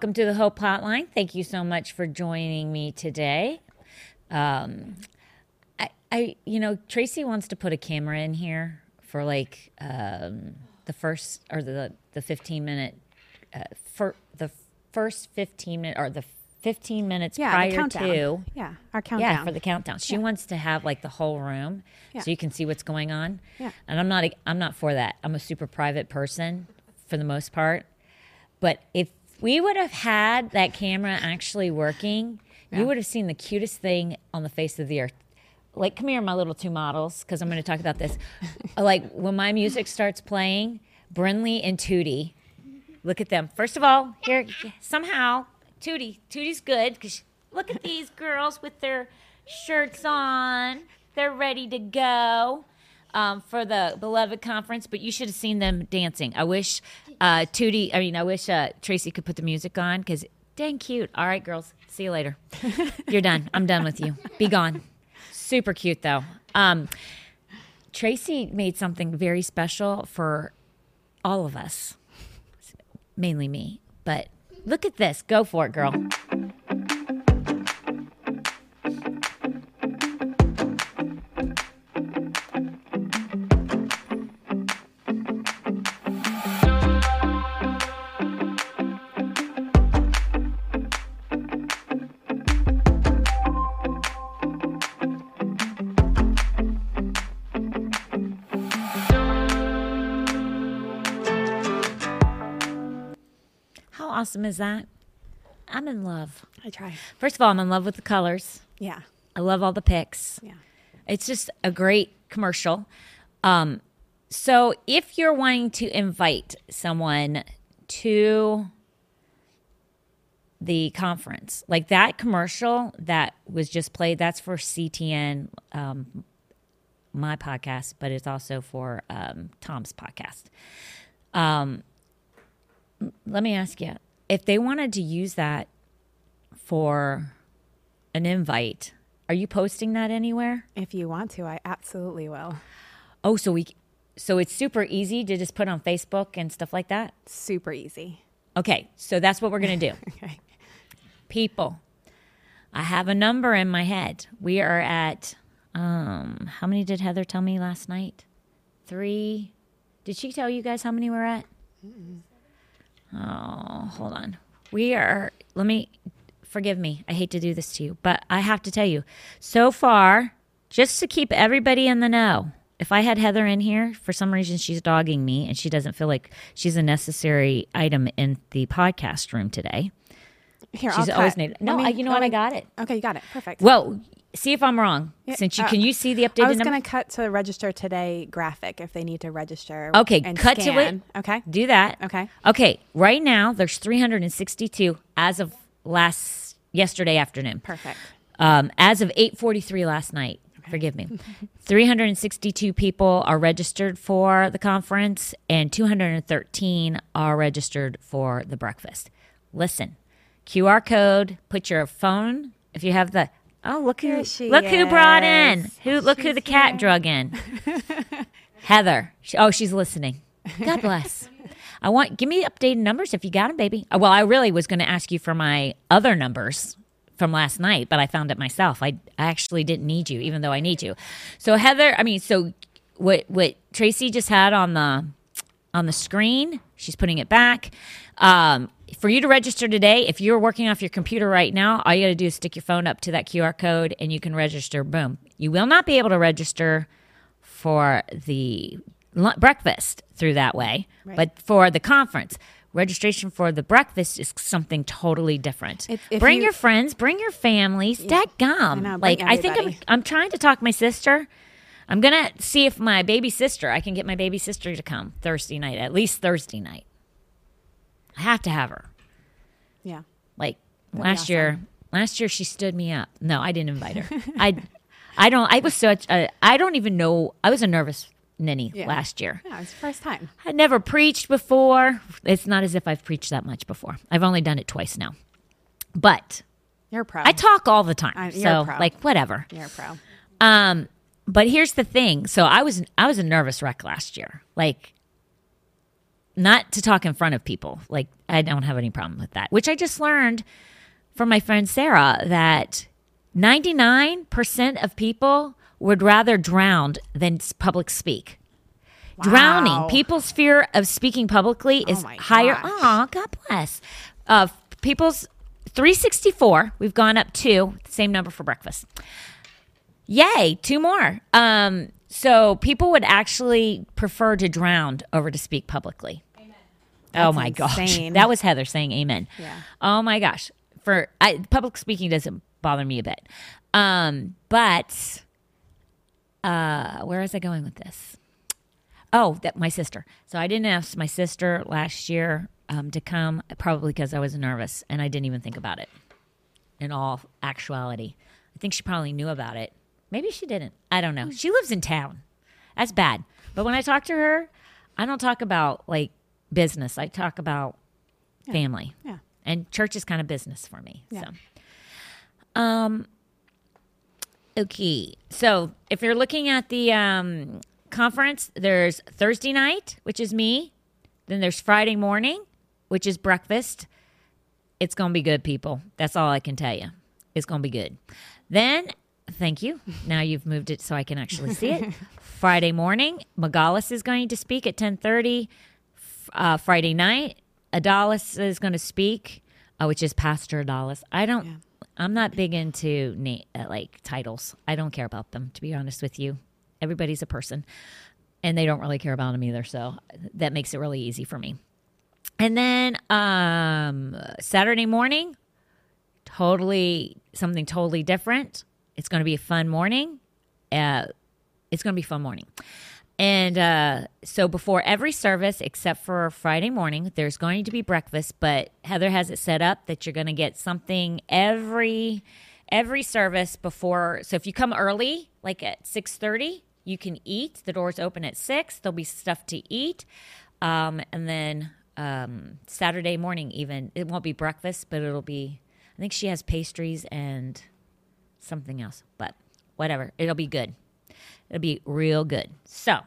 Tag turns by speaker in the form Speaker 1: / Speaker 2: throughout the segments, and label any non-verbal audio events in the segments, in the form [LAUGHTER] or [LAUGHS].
Speaker 1: Welcome to the Hope Hotline. Thank you so much for joining me today. Um, I, I, you know, Tracy wants to put a camera in here for like um, the first or the the fifteen minute uh, for the first fifteen minute or the fifteen minutes
Speaker 2: Yeah,
Speaker 1: prior
Speaker 2: the countdown.
Speaker 1: to
Speaker 2: Yeah, our countdown.
Speaker 1: yeah for the countdown. She wants to have like the whole room
Speaker 2: Yeah.
Speaker 1: so you can see what's going on.
Speaker 2: Yeah.
Speaker 1: And I'm not I'm not for that. I'm a super private person for the most part. But if we would have had that camera actually working, you would have seen the cutest thing on the face of the earth. Like, come here, my little two models, because I'm going to talk about this. [LAUGHS] like, when my music starts playing, Brinley and Tootie, look at them. First of all, here, somehow, Tootie, Tootie's good, because look at these girls with their shirts on. They're ready to go um, for the beloved conference, but you should have seen them dancing. I wish uh, Tootie, I mean, I wish uh, Tracy could put the music on because dang cute. All right, girls, see you later. [LAUGHS] You're done. I'm done with you. Be gone. Super cute though. Um, Tracy made something very special for all of us, mainly me. But look at this. Go for it, girl. How awesome is that? I'm in love.
Speaker 2: I try.
Speaker 1: First of all, I'm in love with the colors.
Speaker 2: Yeah,
Speaker 1: I love all the pics.
Speaker 2: yeah.
Speaker 1: It's just a great commercial. Um, so if you're wanting to invite someone to the conference, like that commercial that was just played, that's for CTN, um, my podcast, but it's also for um, Tom's podcast. Um, let me ask you if they wanted to use that for an invite, are you posting that anywhere?
Speaker 2: If you want to, I absolutely will.
Speaker 1: Oh, so we so it's super easy to just put on Facebook and stuff like that?
Speaker 2: Super easy.
Speaker 1: Okay, so that's what we're going to do. [LAUGHS]
Speaker 2: Okay.
Speaker 1: People, I have a number in my head. We are at um how many did Heather tell me last night? 3. Did she tell you guys how many we're at? Oh, hold on. We are let me forgive me. I hate to do this to you, but I have to tell you. So far, just to keep everybody in the know. If I had Heather in here, for some reason she's dogging me and she doesn't feel like she's a necessary item in the podcast room today.
Speaker 2: Here,
Speaker 1: She's
Speaker 2: I'll
Speaker 1: always
Speaker 2: cut.
Speaker 1: needed. No,
Speaker 2: me-
Speaker 1: I, you know what? I got it.
Speaker 2: Okay, you got it. Perfect.
Speaker 1: Well, see if I'm wrong. Since you
Speaker 2: uh,
Speaker 1: can you see the updated
Speaker 2: I was going to cut to the register today graphic if they need to register.
Speaker 1: Okay,
Speaker 2: and
Speaker 1: cut to it.
Speaker 2: Okay.
Speaker 1: Do that.
Speaker 2: Okay.
Speaker 1: Okay. Right now, there's 362 as of last yesterday afternoon.
Speaker 2: Perfect.
Speaker 1: Um, as of 8:43 last night. Forgive me. [LAUGHS] 362 people are registered for the conference, and 213 are registered for the breakfast. Listen, QR code. Put your phone if you have the. Oh, look who! Look who brought in. Who? Look who the cat
Speaker 2: here.
Speaker 1: drug in. [LAUGHS] Heather. She, oh, she's listening. God bless. I want give me updated numbers if you got them, baby. Uh, Well, I really was going to ask you for my other numbers from last night, but I found it myself. I, I actually didn't need you, even though I need you. So Heather, I mean, so what what Tracy just had on the on the screen, she's putting it back. Um, for you to register today, if you're working off your computer right now, all you got to do is stick your phone up to that QR code and you can register. Boom. You will not be able to register for the breakfast through that way, but for the conference, registration for the breakfast is something totally different.
Speaker 2: If- if
Speaker 1: bring
Speaker 2: you-
Speaker 1: your friends, bring your families. That gum.
Speaker 2: know, bring
Speaker 1: like I think I'm. I'm trying to talk my sister. I'm gonna see if my baby sister, I can get my baby sister to come Thursday night, at least Thursday night. I have to have her.
Speaker 2: Yeah.
Speaker 1: Like
Speaker 2: That'd
Speaker 1: last
Speaker 2: awesome.
Speaker 1: year, last year she stood me up. No, I didn't invite her. I, I don't. I was such. A, I don't even know. I was a nervous ninny
Speaker 2: Yeah.
Speaker 1: last year.
Speaker 2: Yeah, it's the first time.
Speaker 1: I never preached before. It's not as if I've preached that much before. I've only done it twice now. But
Speaker 2: You're a pro.
Speaker 1: I talk all the time.
Speaker 2: I-
Speaker 1: so like whatever.
Speaker 2: You're a pro.
Speaker 1: Um, but here's the thing. So I was I was a nervous wreck last year. Like not to talk in front of people. Like I don't have any problem with that. Which I just learned from my friend Sarah that 99% of people would rather drown than public speak. Drowning, people's fear of speaking publicly is
Speaker 2: my
Speaker 1: higher. Oh, God bless. Uh, people's 364. We've gone up two, same number for breakfast. Yay, two more. Um, so people would actually prefer to drown over to speak publicly. Oh
Speaker 2: That's
Speaker 1: my gosh, [LAUGHS] that was Heather saying amen.
Speaker 2: Yeah.
Speaker 1: Oh my gosh, for I, public speaking doesn't bother me a bit. Um, but uh, where is I going with this? Oh, that my sister. So I didn't ask my sister last year um, to come, probably because I was nervous and I didn't even think about it. In all actuality, I think she probably knew about it. Maybe she didn't. I don't know. She lives in town. That's bad. But when I talk to her, I don't talk about like business. I talk about family.
Speaker 2: Yeah.
Speaker 1: And church is kind of business for me.
Speaker 2: Yeah.
Speaker 1: So, um, okay. So if you're looking at the um, conference, there's Thursday night, which is me. Then there's Friday morning, which is breakfast. It's going to be good, people. That's all I can tell you. It's going to be good. Then, thank you. Now you've moved it so I can actually see it. [LAUGHS] Friday morning, Megalis is going to speak at 1030. Uh, Friday night, Adalis is going to speak, uh, which is Pastor Adalis. I don't, I'm not big into na- uh, like titles. I don't care about them, to be honest with you. Everybody's a person, and they don't really care about them either. So that makes it really easy for me. And then um, Saturday morning, totally something totally different. It's going to be a fun morning. Uh, it's going to be fun morning. And uh, so before every service, except for Friday morning, there's going to be breakfast. But Heather has it set up that you're going to get something every every service before. So if you come early, like at six thirty, you can eat. The doors open at six. There'll be stuff to eat, um, and then um, Saturday morning, even it won't be breakfast, but it'll be. I think she has pastries and something else, but whatever. It'll be good. It'll be real good. So,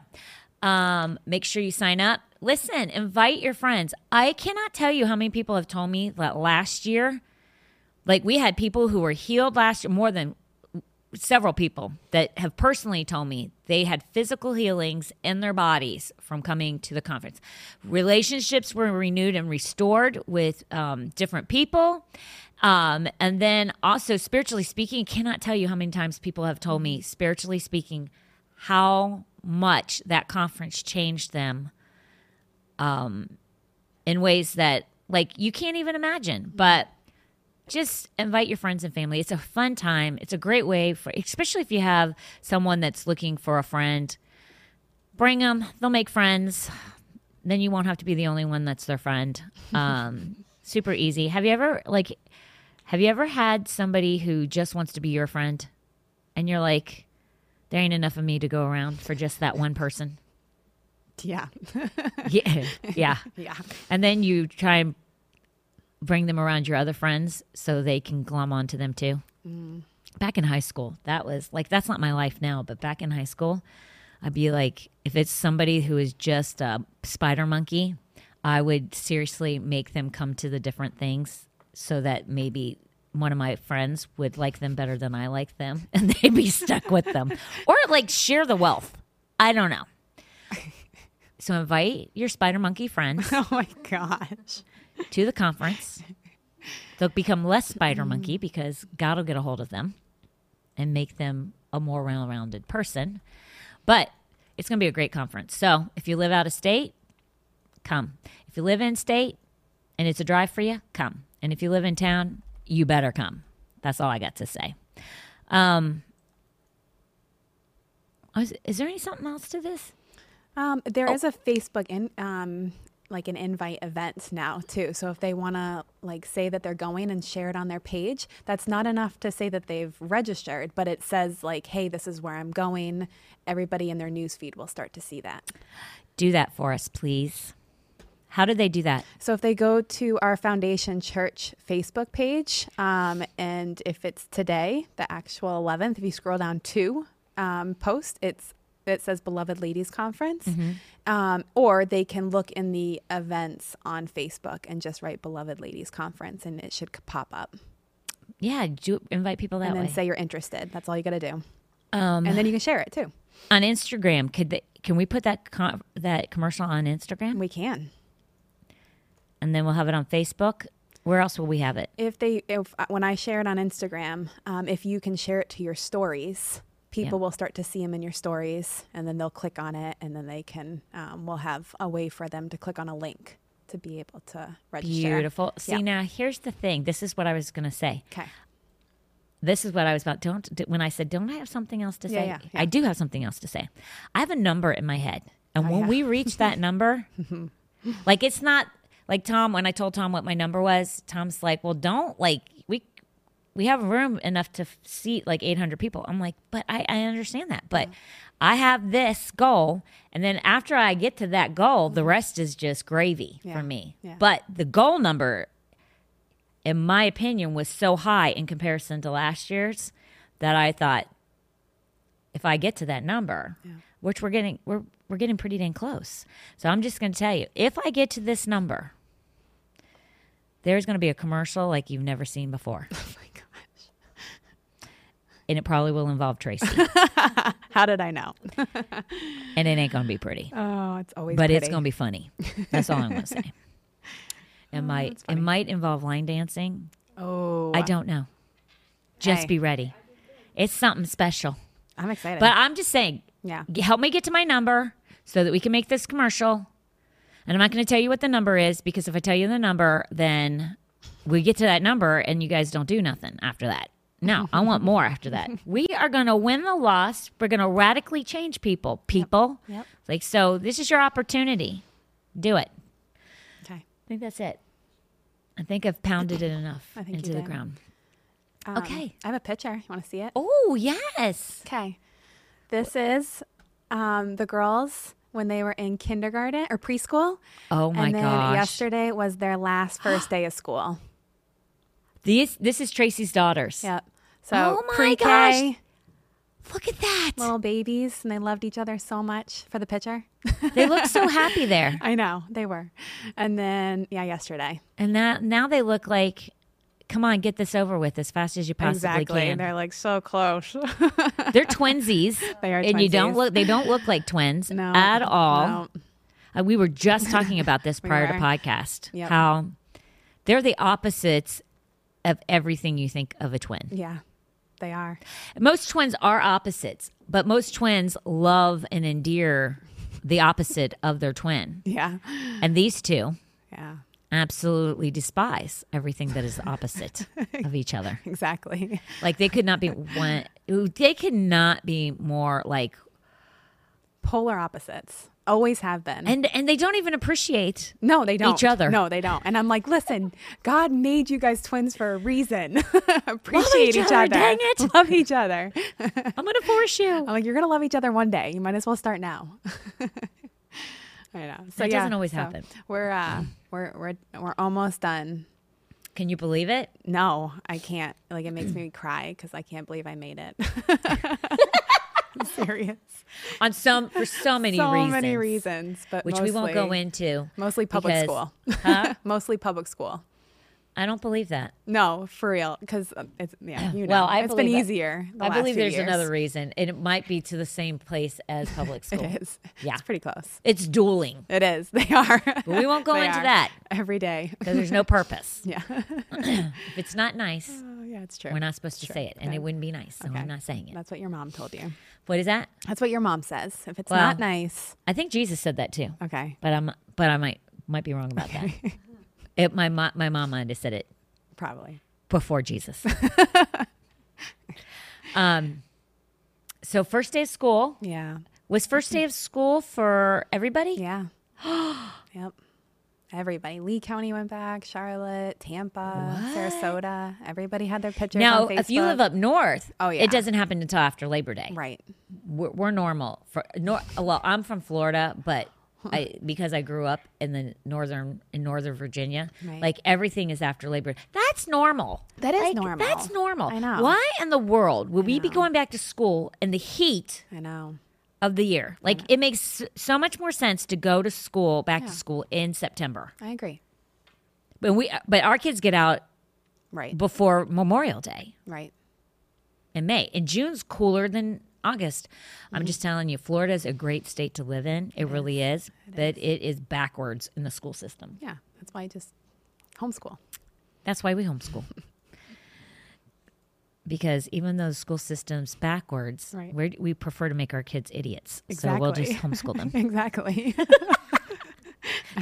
Speaker 1: um, make sure you sign up. Listen, invite your friends. I cannot tell you how many people have told me that last year, like we had people who were healed last year, more than several people that have personally told me they had physical healings in their bodies from coming to the conference. Relationships were renewed and restored with um, different people. Um, and then also spiritually speaking, I cannot tell you how many times people have told me, spiritually speaking, how much that conference changed them um, in ways that like you can't even imagine. But just invite your friends and family. It's a fun time. It's a great way for, especially if you have someone that's looking for a friend. Bring them. They'll make friends. Then you won't have to be the only one that's their friend. [LAUGHS] Um, super easy. Have you ever like? Have you ever had somebody who just wants to be your friend, and you're like, there ain't enough of me to go around for just that one person?
Speaker 2: Yeah. [LAUGHS]
Speaker 1: Yeah, yeah.
Speaker 2: yeah.
Speaker 1: And then you try and bring them around your other friends so they can glom onto them too. Mm. Back in high school, that was like, that's not my life now, but back in high school, I'd be like, if it's somebody who is just a spider monkey, I would seriously make them come to the different things so that maybe one of my friends would like them better than I like them [LAUGHS] and they'd be stuck with them. Or like share the wealth. I don't know. So invite your spider monkey friends [LAUGHS]
Speaker 2: Oh my gosh.
Speaker 1: to the conference. They'll become less spider mm. monkey because God will get a hold of them and make them a more well rounded person. But it's going to be a great conference. So if you live out of state, come. If you live in state and it's a drive for you, come. And if you live in town, you better come. That's all I got to say. Um, is, is there any something else to this?
Speaker 2: Um, there is a Facebook in um, like an invite event now too. So if they want to like say that they're going and share it on their page, that's not enough to say that they've registered, but it says like, "Hey, this is where I'm going." Everybody in their newsfeed will start to see that.
Speaker 1: Do that for us, please. How did they do that?
Speaker 2: So if they go to our Foundation Church Facebook page, um, and if it's today, the actual 11th, if you scroll down two um, post, it's it says Beloved Ladies Conference,
Speaker 1: Mm-hmm.
Speaker 2: um, or they can look in the events on Facebook and just write Beloved Ladies Conference, and it should pop up.
Speaker 1: Yeah, do, invite people that
Speaker 2: and then
Speaker 1: way.
Speaker 2: say you're interested. That's all you got to do,
Speaker 1: um,
Speaker 2: and then you can share it too.
Speaker 1: on Instagram, could they, can we put that com- that commercial on Instagram,
Speaker 2: We can.
Speaker 1: And then we'll have it on Facebook? Where else will we have it?
Speaker 2: If they, if uh, when I share it on Instagram, um, if you can share it to your stories, people will start to see them in your stories, and then they'll click on it, and then they can. Um, we'll have a way for them to click on a link to be able to register.
Speaker 1: Beautiful. See
Speaker 2: Yeah.
Speaker 1: now, here's the thing. This is what I was going to say.
Speaker 2: Okay.
Speaker 1: This is what I was about. Don't when I said, "Don't I have something else to say?"
Speaker 2: yeah.
Speaker 1: I do have something else to say. I have a number in my head, and
Speaker 2: Oh,
Speaker 1: when we reach that [LAUGHS] number, [LAUGHS] like it's not like Tom. When I told Tom what my number was, Tom's like, "Well, don't like we." We have room enough to seat like 800 people. I'm like, but I, I understand that. But I have this goal. And then after I get to that goal, the mm-hmm. rest is just gravy
Speaker 2: Yeah.
Speaker 1: for me.
Speaker 2: Yeah.
Speaker 1: But the goal number in my opinion, was so high in comparison to last year's that I thought if I get to that number, which we're getting we're we're getting pretty dang close. So I'm just going to tell you, if I get to this number, there's going to be a commercial like you've never seen before, [LAUGHS]
Speaker 2: Oh my gosh.
Speaker 1: and it probably will involve Tracy, [LAUGHS]
Speaker 2: How did I know? [LAUGHS]
Speaker 1: and it ain't going to be pretty,
Speaker 2: Oh, it's always.
Speaker 1: but it's going to be funny. That's all I'm going to say. It oh,
Speaker 2: might
Speaker 1: it might involve line dancing.
Speaker 2: Oh,
Speaker 1: I don't know. Just
Speaker 2: Hey.
Speaker 1: be ready. It's something special.
Speaker 2: I'm excited.
Speaker 1: But I'm just saying,
Speaker 2: yeah.
Speaker 1: help me get to my number so that we can make this commercial. And I'm not going to tell you what the number is because if I tell you the number, then we get to that number and you guys don't do nothing after that. No, I want more after that. [LAUGHS] We are going to win the loss. We're going to radically change people. People.
Speaker 2: Yep.
Speaker 1: Like, so this is your opportunity. Do it.
Speaker 2: Okay.
Speaker 1: I think that's it. I think I've pounded it enough
Speaker 2: I think you
Speaker 1: into the ground.
Speaker 2: Um,
Speaker 1: Okay.
Speaker 2: I have a picture. You want to see it?
Speaker 1: Oh, yes.
Speaker 2: Okay. This is um, the girls when they were in kindergarten or preschool.
Speaker 1: Oh, my
Speaker 2: and then
Speaker 1: gosh.
Speaker 2: yesterday was their last first day of school. [GASPS]
Speaker 1: These, this is Tracy's daughters.
Speaker 2: Yep. So
Speaker 1: Oh my
Speaker 2: pre-K,
Speaker 1: gosh. Look at that.
Speaker 2: little babies, and they loved each other so much for the picture.
Speaker 1: They look so happy there. [LAUGHS]
Speaker 2: I know they were. And then yeah, yesterday.
Speaker 1: And now, now they look like, come on, get this over with as fast as you possibly
Speaker 2: exactly.
Speaker 1: can.
Speaker 2: They're like so close. [LAUGHS]
Speaker 1: They're twinsies. [LAUGHS]
Speaker 2: They are
Speaker 1: and you don't look. They don't look like twins
Speaker 2: no,
Speaker 1: at all.
Speaker 2: no.
Speaker 1: Uh, we were just [LAUGHS] talking about this
Speaker 2: We
Speaker 1: prior to podcast.
Speaker 2: Yep.
Speaker 1: How they're the opposites of everything you think of a twin.
Speaker 2: Yeah, they are.
Speaker 1: Most twins are opposites, but most twins love and endear the opposite of their twin.
Speaker 2: Yeah,
Speaker 1: And these two
Speaker 2: yeah,
Speaker 1: absolutely despise everything that is opposite of each other. [LAUGHS]
Speaker 2: exactly.
Speaker 1: Like they could not be one. They could not be more like,
Speaker 2: Polar opposites. Always have been.
Speaker 1: and and they don't even appreciate.
Speaker 2: no, they don't.
Speaker 1: each other.
Speaker 2: No, they don't. And I'm like, listen, God made you guys twins for a reason. [LAUGHS] Appreciate
Speaker 1: each
Speaker 2: each,
Speaker 1: other,
Speaker 2: other.
Speaker 1: dang it.
Speaker 2: Love each other. [LAUGHS]
Speaker 1: I'm gonna force you.
Speaker 2: I'm like, you're gonna love each other one day. You might as well start now. I know. So
Speaker 1: That
Speaker 2: yeah,
Speaker 1: doesn't always
Speaker 2: so
Speaker 1: happen.
Speaker 2: We're uh, we're we're we're almost done.
Speaker 1: Can you believe it?
Speaker 2: No, I can't. Like it makes me cry because I can't believe I made it. [LAUGHS] I'm serious.
Speaker 1: On some for so many
Speaker 2: so
Speaker 1: reasons,
Speaker 2: many reasons, but
Speaker 1: which we won't go into.
Speaker 2: Mostly public
Speaker 1: because-
Speaker 2: school.
Speaker 1: Huh? [LAUGHS]
Speaker 2: mostly public school.
Speaker 1: I don't believe that.
Speaker 2: No, for real, because um, it's yeah. [CLEARS THROAT] You know,
Speaker 1: Well, I
Speaker 2: it's been
Speaker 1: that-
Speaker 2: easier. the
Speaker 1: I believe there's
Speaker 2: years.
Speaker 1: another reason, and it might be to the same place as [LAUGHS] public school.
Speaker 2: It is.
Speaker 1: Yeah.
Speaker 2: it's pretty close.
Speaker 1: It's dueling,
Speaker 2: It is. [LAUGHS] They are.
Speaker 1: but we won't go into
Speaker 2: are.
Speaker 1: that
Speaker 2: every day.
Speaker 1: because there's no purpose. [LAUGHS]
Speaker 2: Yeah. [CLEARS THROAT]
Speaker 1: If it's not nice,
Speaker 2: Oh, yeah, it's true.
Speaker 1: we're not supposed to
Speaker 2: True.
Speaker 1: say it, and it wouldn't be nice, so
Speaker 2: Okay.
Speaker 1: I'm not saying it.
Speaker 2: That's what your mom told you.
Speaker 1: What is that?
Speaker 2: That's what your mom says. If it's
Speaker 1: Well-
Speaker 2: not nice,
Speaker 1: I think Jesus said that too,
Speaker 2: okay,
Speaker 1: but I'm but I might might be wrong about that. It, my mo- my mom might have said it
Speaker 2: probably.
Speaker 1: before Jesus. [LAUGHS] um, so first day of school
Speaker 2: Yeah.
Speaker 1: was first day of school for everybody.
Speaker 2: Yeah. [GASPS] yep. Everybody. Lee County went back. Charlotte, Tampa, Sarasota. Everybody had their pictures
Speaker 1: Now, if you live up north,
Speaker 2: Oh, yeah.
Speaker 1: it doesn't happen until after Labor Day.
Speaker 2: right.
Speaker 1: We're, we're normal for nor, well. I'm from Florida, but I because I grew up in the northern in northern Virginia,
Speaker 2: Right.
Speaker 1: like everything is after Labor. Day. That's normal.
Speaker 2: That is
Speaker 1: Like,
Speaker 2: normal.
Speaker 1: That's normal.
Speaker 2: I know.
Speaker 1: Why in the world would we be going back to school in the heat
Speaker 2: I know.
Speaker 1: of the year. Like it makes so much more sense to go to school, back
Speaker 2: Yeah.
Speaker 1: to school in September.
Speaker 2: I agree.
Speaker 1: But we, but our kids get out
Speaker 2: Right.
Speaker 1: before Memorial Day
Speaker 2: Right.
Speaker 1: in May. And June's cooler than August.
Speaker 2: Mm-hmm.
Speaker 1: I'm just telling you, Florida is a great state to live in. It, really is. but it is backwards in the school system.
Speaker 2: Yeah. That's why I just homeschool.
Speaker 1: That's why we homeschool. [LAUGHS] because even though the school system's backwards,
Speaker 2: Right.
Speaker 1: we prefer to make our kids idiots. So we'll just homeschool them. [LAUGHS]
Speaker 2: exactly. [LAUGHS]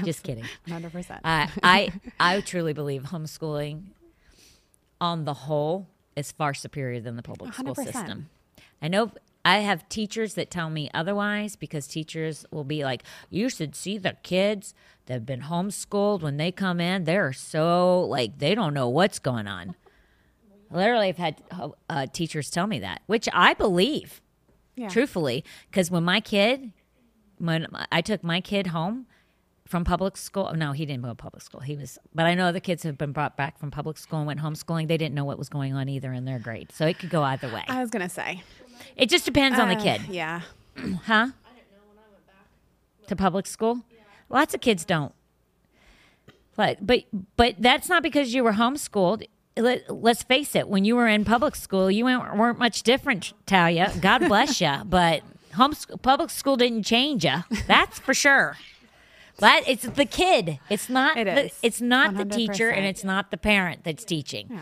Speaker 1: just kidding.
Speaker 2: 100%.
Speaker 1: I I I truly believe homeschooling, on the whole, is far superior than the public school
Speaker 2: 100%.
Speaker 1: system. I know I have teachers that tell me otherwise because teachers will be like, "You should see the kids that have been homeschooled when they come in. They're so like they don't know what's going on." Literally, I've had uh, teachers tell me that, which I believe
Speaker 2: yeah.
Speaker 1: truthfully because when my kid when i took my kid home from public school no he didn't go to public school he was but i know other kids have been brought back from public school and went homeschooling they didn't know what was going on either in their grade so it could go either way
Speaker 2: I was going to say.
Speaker 1: It just depends on the
Speaker 2: Uh,
Speaker 1: kid. [CLEARS THROAT]
Speaker 2: Yeah. [CLEARS THROAT]
Speaker 1: huh? I didn't know when I went back to public school? Lots of kids don't. But but but that's not because you were homeschooled. Let, let's face it when you were in public school you weren't, weren't much different talia. God [LAUGHS] bless you but homeschool public school didn't change you that's for sure. But it's the kid. It's not
Speaker 2: It
Speaker 1: the,
Speaker 2: is.
Speaker 1: it's not the teacher and
Speaker 2: 100%.
Speaker 1: it's not the parent that's teaching.
Speaker 2: Yeah.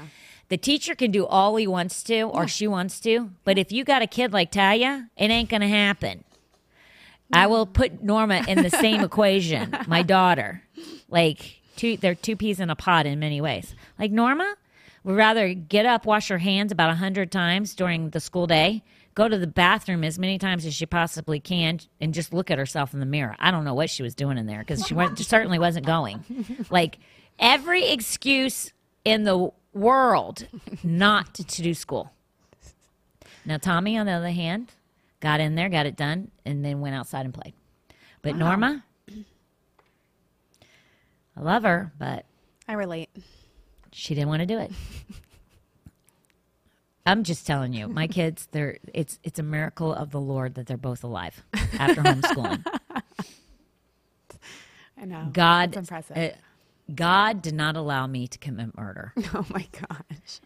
Speaker 1: The teacher can do all he wants to or she wants to but if you got a kid like Taya, it ain't gonna happen I will put Norma in the same [LAUGHS] equation. My daughter, like two, they're two peas in a pod in many ways. Like Norma would rather get up, wash her hands about a hundred times during the school day, go to the bathroom as many times as she possibly can, and just look at herself in the mirror. I don't know what she was doing in there because she [LAUGHS] certainly wasn't going. Like every excuse in the world not to do school. Now Tommy, on the other hand, got in there, got it done, and then went outside and played. But Norma, I love her, but
Speaker 2: I relate.
Speaker 1: she didn't want to do it. I'm just telling you, my kids, they're it's it's a miracle of the Lord that they're both alive after [LAUGHS] homeschooling.
Speaker 2: I know.
Speaker 1: God,
Speaker 2: It's impressive.
Speaker 1: uh, God did not allow me to commit murder. [LAUGHS]
Speaker 2: oh my gosh.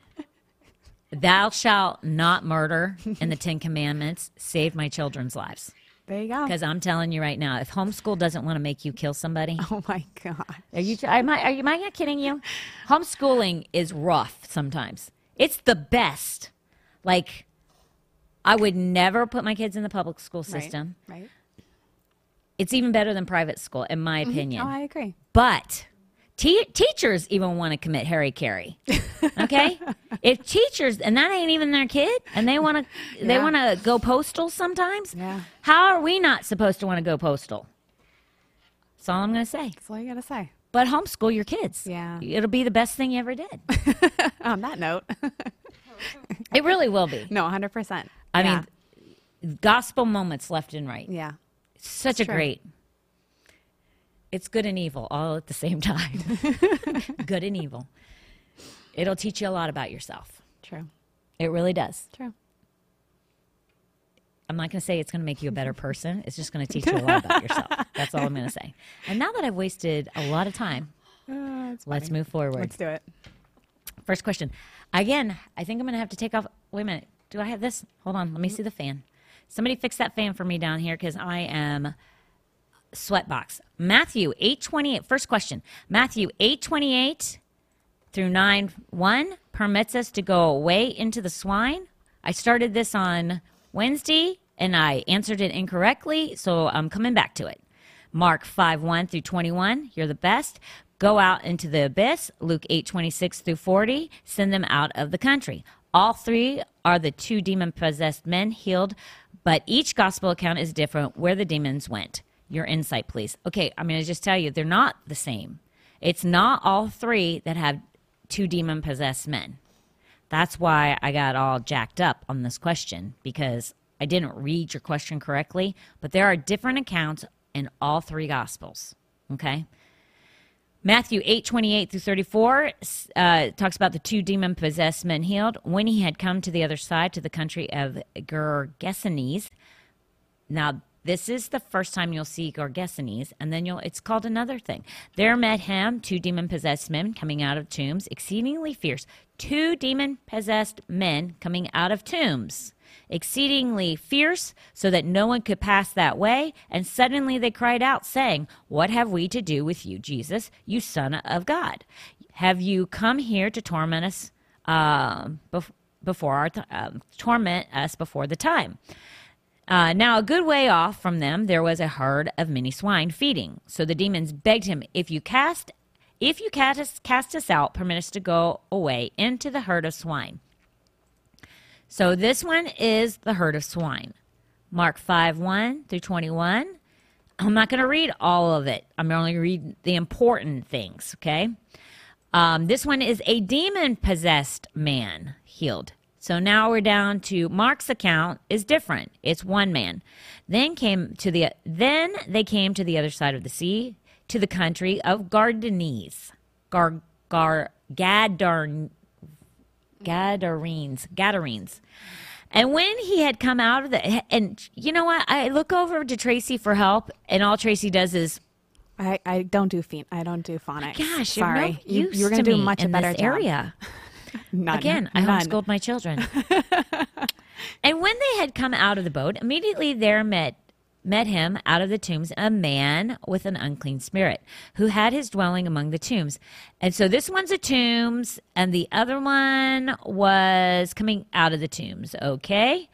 Speaker 1: Thou shalt not murder in the Ten Commandments saved my children's lives.
Speaker 2: There you go.
Speaker 1: Because I'm telling you right now, if homeschool doesn't want to make you kill somebody,
Speaker 2: Oh my gosh.
Speaker 1: Are you? Am I? Are you? Am I not kidding you? Homeschooling is rough sometimes. It's the best. Like, I would never put my kids in the public school system.
Speaker 2: Right. right.
Speaker 1: It's even better than private school, in my mm-hmm. opinion.
Speaker 2: Oh, I agree.
Speaker 1: But te- teachers even want to commit Harry Carey. Okay, [LAUGHS] if teachers and that ain't even their kid, and they want to, they want to go postal sometimes.
Speaker 2: Yeah.
Speaker 1: How are we not supposed to want to go postal? That's all I'm going to say.
Speaker 2: That's all you got to say.
Speaker 1: But homeschool your kids.
Speaker 2: Yeah.
Speaker 1: It'll be the best thing you ever did. [LAUGHS]
Speaker 2: On that note,
Speaker 1: It really will be.
Speaker 2: no, 100%.
Speaker 1: I
Speaker 2: Yeah.
Speaker 1: mean, gospel moments left and right.
Speaker 2: yeah.
Speaker 1: Such a
Speaker 2: true.
Speaker 1: great. It's good and evil all at the same [LAUGHS] time. [LAUGHS] good and evil. It'll teach you a lot about yourself.
Speaker 2: True.
Speaker 1: It really does.
Speaker 2: True.
Speaker 1: I'm not going to say it's going to make you a better person. It's just going to teach you a lot about yourself. That's all I'm going to say. And now that I've wasted a lot of time, [SIGHS]
Speaker 2: Uh,
Speaker 1: let's move forward.
Speaker 2: Let's do it.
Speaker 1: First question. Again, I think I'm going to have to take off. Wait a minute. Do I have this? Hold on. Let me see the fan. Somebody fix that fan for me down here because I am sweatbox. Matthew 828. First question. Matthew 828 through 9 1 permits us to go away into the swine. I started this on Wednesday and I answered it incorrectly, so I'm coming back to it. Mark 5 1 through 21, you're the best. Go out into the abyss. Luke 8 26 through 40, send them out of the country. All three are the two demon possessed men healed, but each gospel account is different where the demons went. Your insight, please. Okay, I'm going to just tell you, they're not the same. It's not all three that have two demon possessed men. That's why I got all jacked up on this question because I didn't read your question correctly, but there are different accounts in all three gospels. Okay? Matthew 8, 28 through 34 uh, talks about the two demon possessed men healed. When he had come to the other side, to the country of Gergesenes, Now, this is the first time you'll see Gargesenes, and then you'll it's called another thing. There met him two demon possessed men coming out of tombs, exceedingly fierce. Two demon possessed men coming out of tombs, exceedingly fierce, so that no one could pass that way. And suddenly they cried out, saying, What have we to do with you, Jesus, you Son of God? Have you come here to torment us uh, bef- before our th- uh, torment us before the time? Uh, now, a good way off from them, there was a herd of many swine feeding. So the demons begged him, "If you cast, if you cast us, cast us out, permit us to go away into the herd of swine." So this one is the herd of swine. Mark five one through twenty one. I'm not going to read all of it. I'm only read the important things. Okay. Um, this one is a demon possessed man healed. So now we're down to Mark's account is different. It's one man. Then came to the then they came to the other side of the sea, to the country of Gardanes. Gar Gar Gadarn Gadarenes. Gadarenes. And when he had come out of the and you know what? I look over to Tracy for help, and all Tracy does is
Speaker 2: I, I don't do phen- I don't do phonics.
Speaker 1: Gosh,
Speaker 2: sorry.
Speaker 1: you're, no
Speaker 2: you, are going
Speaker 1: to
Speaker 2: do much
Speaker 1: in
Speaker 2: better
Speaker 1: this
Speaker 2: job.
Speaker 1: area. [LAUGHS]
Speaker 2: None.
Speaker 1: Again, I
Speaker 2: None.
Speaker 1: homeschooled my children. [LAUGHS] and when they had come out of the boat, immediately there met met him out of the tombs a man with an unclean spirit who had his dwelling among the tombs. And so this one's a tombs and the other one was coming out of the tombs, okay?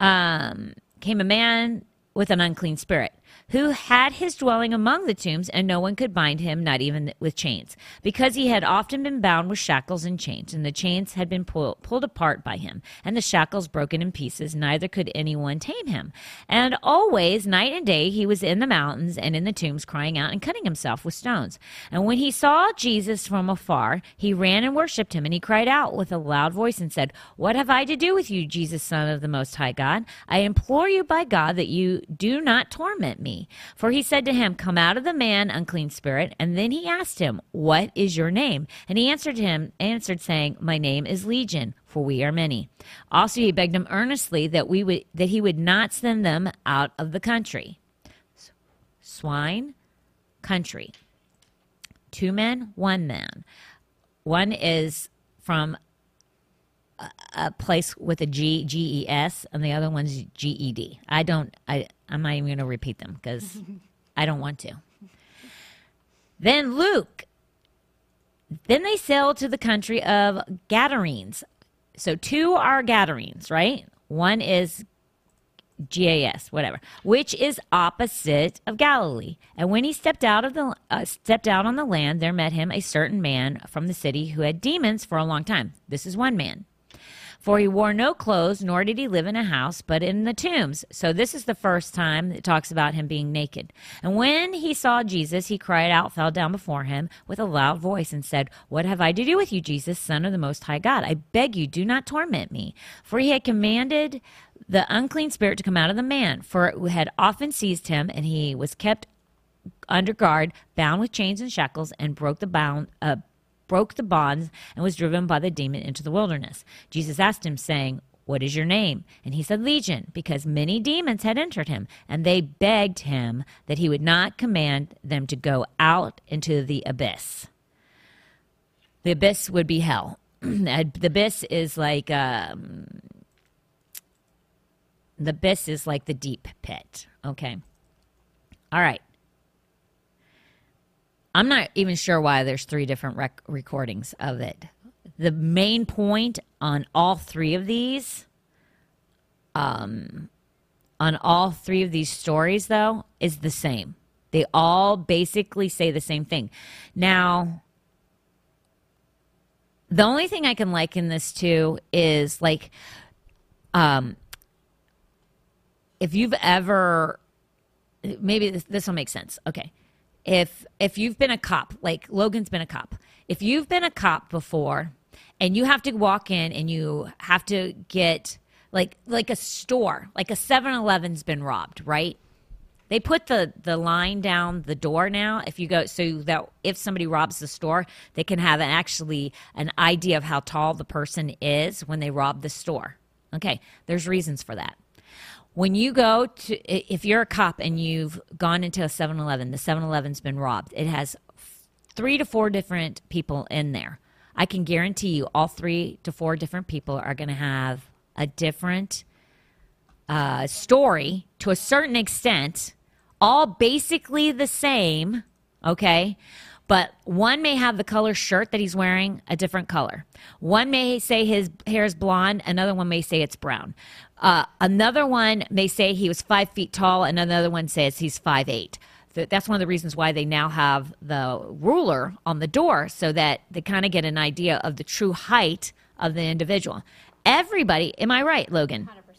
Speaker 1: Um came a man with an unclean spirit who had his dwelling among the tombs, and no one could bind him, not even with chains, because he had often been bound with shackles and chains, and the chains had been pull, pulled apart by him, and the shackles broken in pieces, neither could anyone tame him. And always, night and day, he was in the mountains and in the tombs, crying out and cutting himself with stones. And when he saw Jesus from afar, he ran and worshipped him, and he cried out with a loud voice and said, What have I to do with you, Jesus, Son of the Most High God? I implore you by God that you do not torment me. For he said to him, Come out of the man, unclean spirit. And then he asked him, What is your name? And he answered him, answered, saying, My name is Legion, for we are many. Also he begged him earnestly that we would that he would not send them out of the country. Swine, country. Two men, one man. One is from a, place with a G G E S, and the other one's G E D. I don't. I I'm not even going to repeat them because [LAUGHS] I don't want to. Then Luke. Then they sail to the country of Gadarenes. So two are Gadarenes, right? One is GAS, whatever, which is opposite of Galilee. And when he stepped out of the uh, stepped out on the land, there met him a certain man from the city who had demons for a long time. This is one man. For he wore no clothes, nor did he live in a house, but in the tombs. So this is the first time it talks about him being naked. And when he saw Jesus, he cried out, fell down before him with a loud voice, and said, What have I to do with you, Jesus, Son of the Most High God? I beg you, do not torment me. For he had commanded the unclean spirit to come out of the man, for it had often seized him, and he was kept under guard, bound with chains and shackles, and broke the bound, uh, broke the bonds, and was driven by the demon into the wilderness. Jesus asked him, saying, What is your name? And he said, Legion, because many demons had entered him, and they begged him that he would not command them to go out into the abyss. The abyss would be hell. [CLEARS THROAT] the abyss is like um, the abyss is like the deep pit. Okay. All right. I'm not even sure why there's three different rec- recordings of it. The main point on all three of these, um, on all three of these stories, though, is the same. They all basically say the same thing. Now, the only thing I can liken this to is like, um, if you've ever, maybe this, this will make sense. Okay if if you've been a cop like logan's been a cop if you've been a cop before and you have to walk in and you have to get like like a store like a 7-eleven's been robbed right? They put the the line down the door now. If you go so that if somebody robs the store they can have an, actually an idea of how tall the person is when they rob the store. Okay there's reasons for that when you go to if you're a cop and you've gone into a 7-eleven the 7-eleven's been robbed. It has three to four different people in there. I can guarantee you all three to four different people are going to have a different uh, story to a certain extent all basically the same okay but one may have the color shirt that he's wearing a different color. One may say his hair is blonde, another one may say it's brown. Uh, another one may say he was five feet tall, and another one says he's five eight. That's one of the reasons why they now have the ruler on the door so that they kind of get an idea of the true height of the individual. Everybody, am I right, Logan? 100%.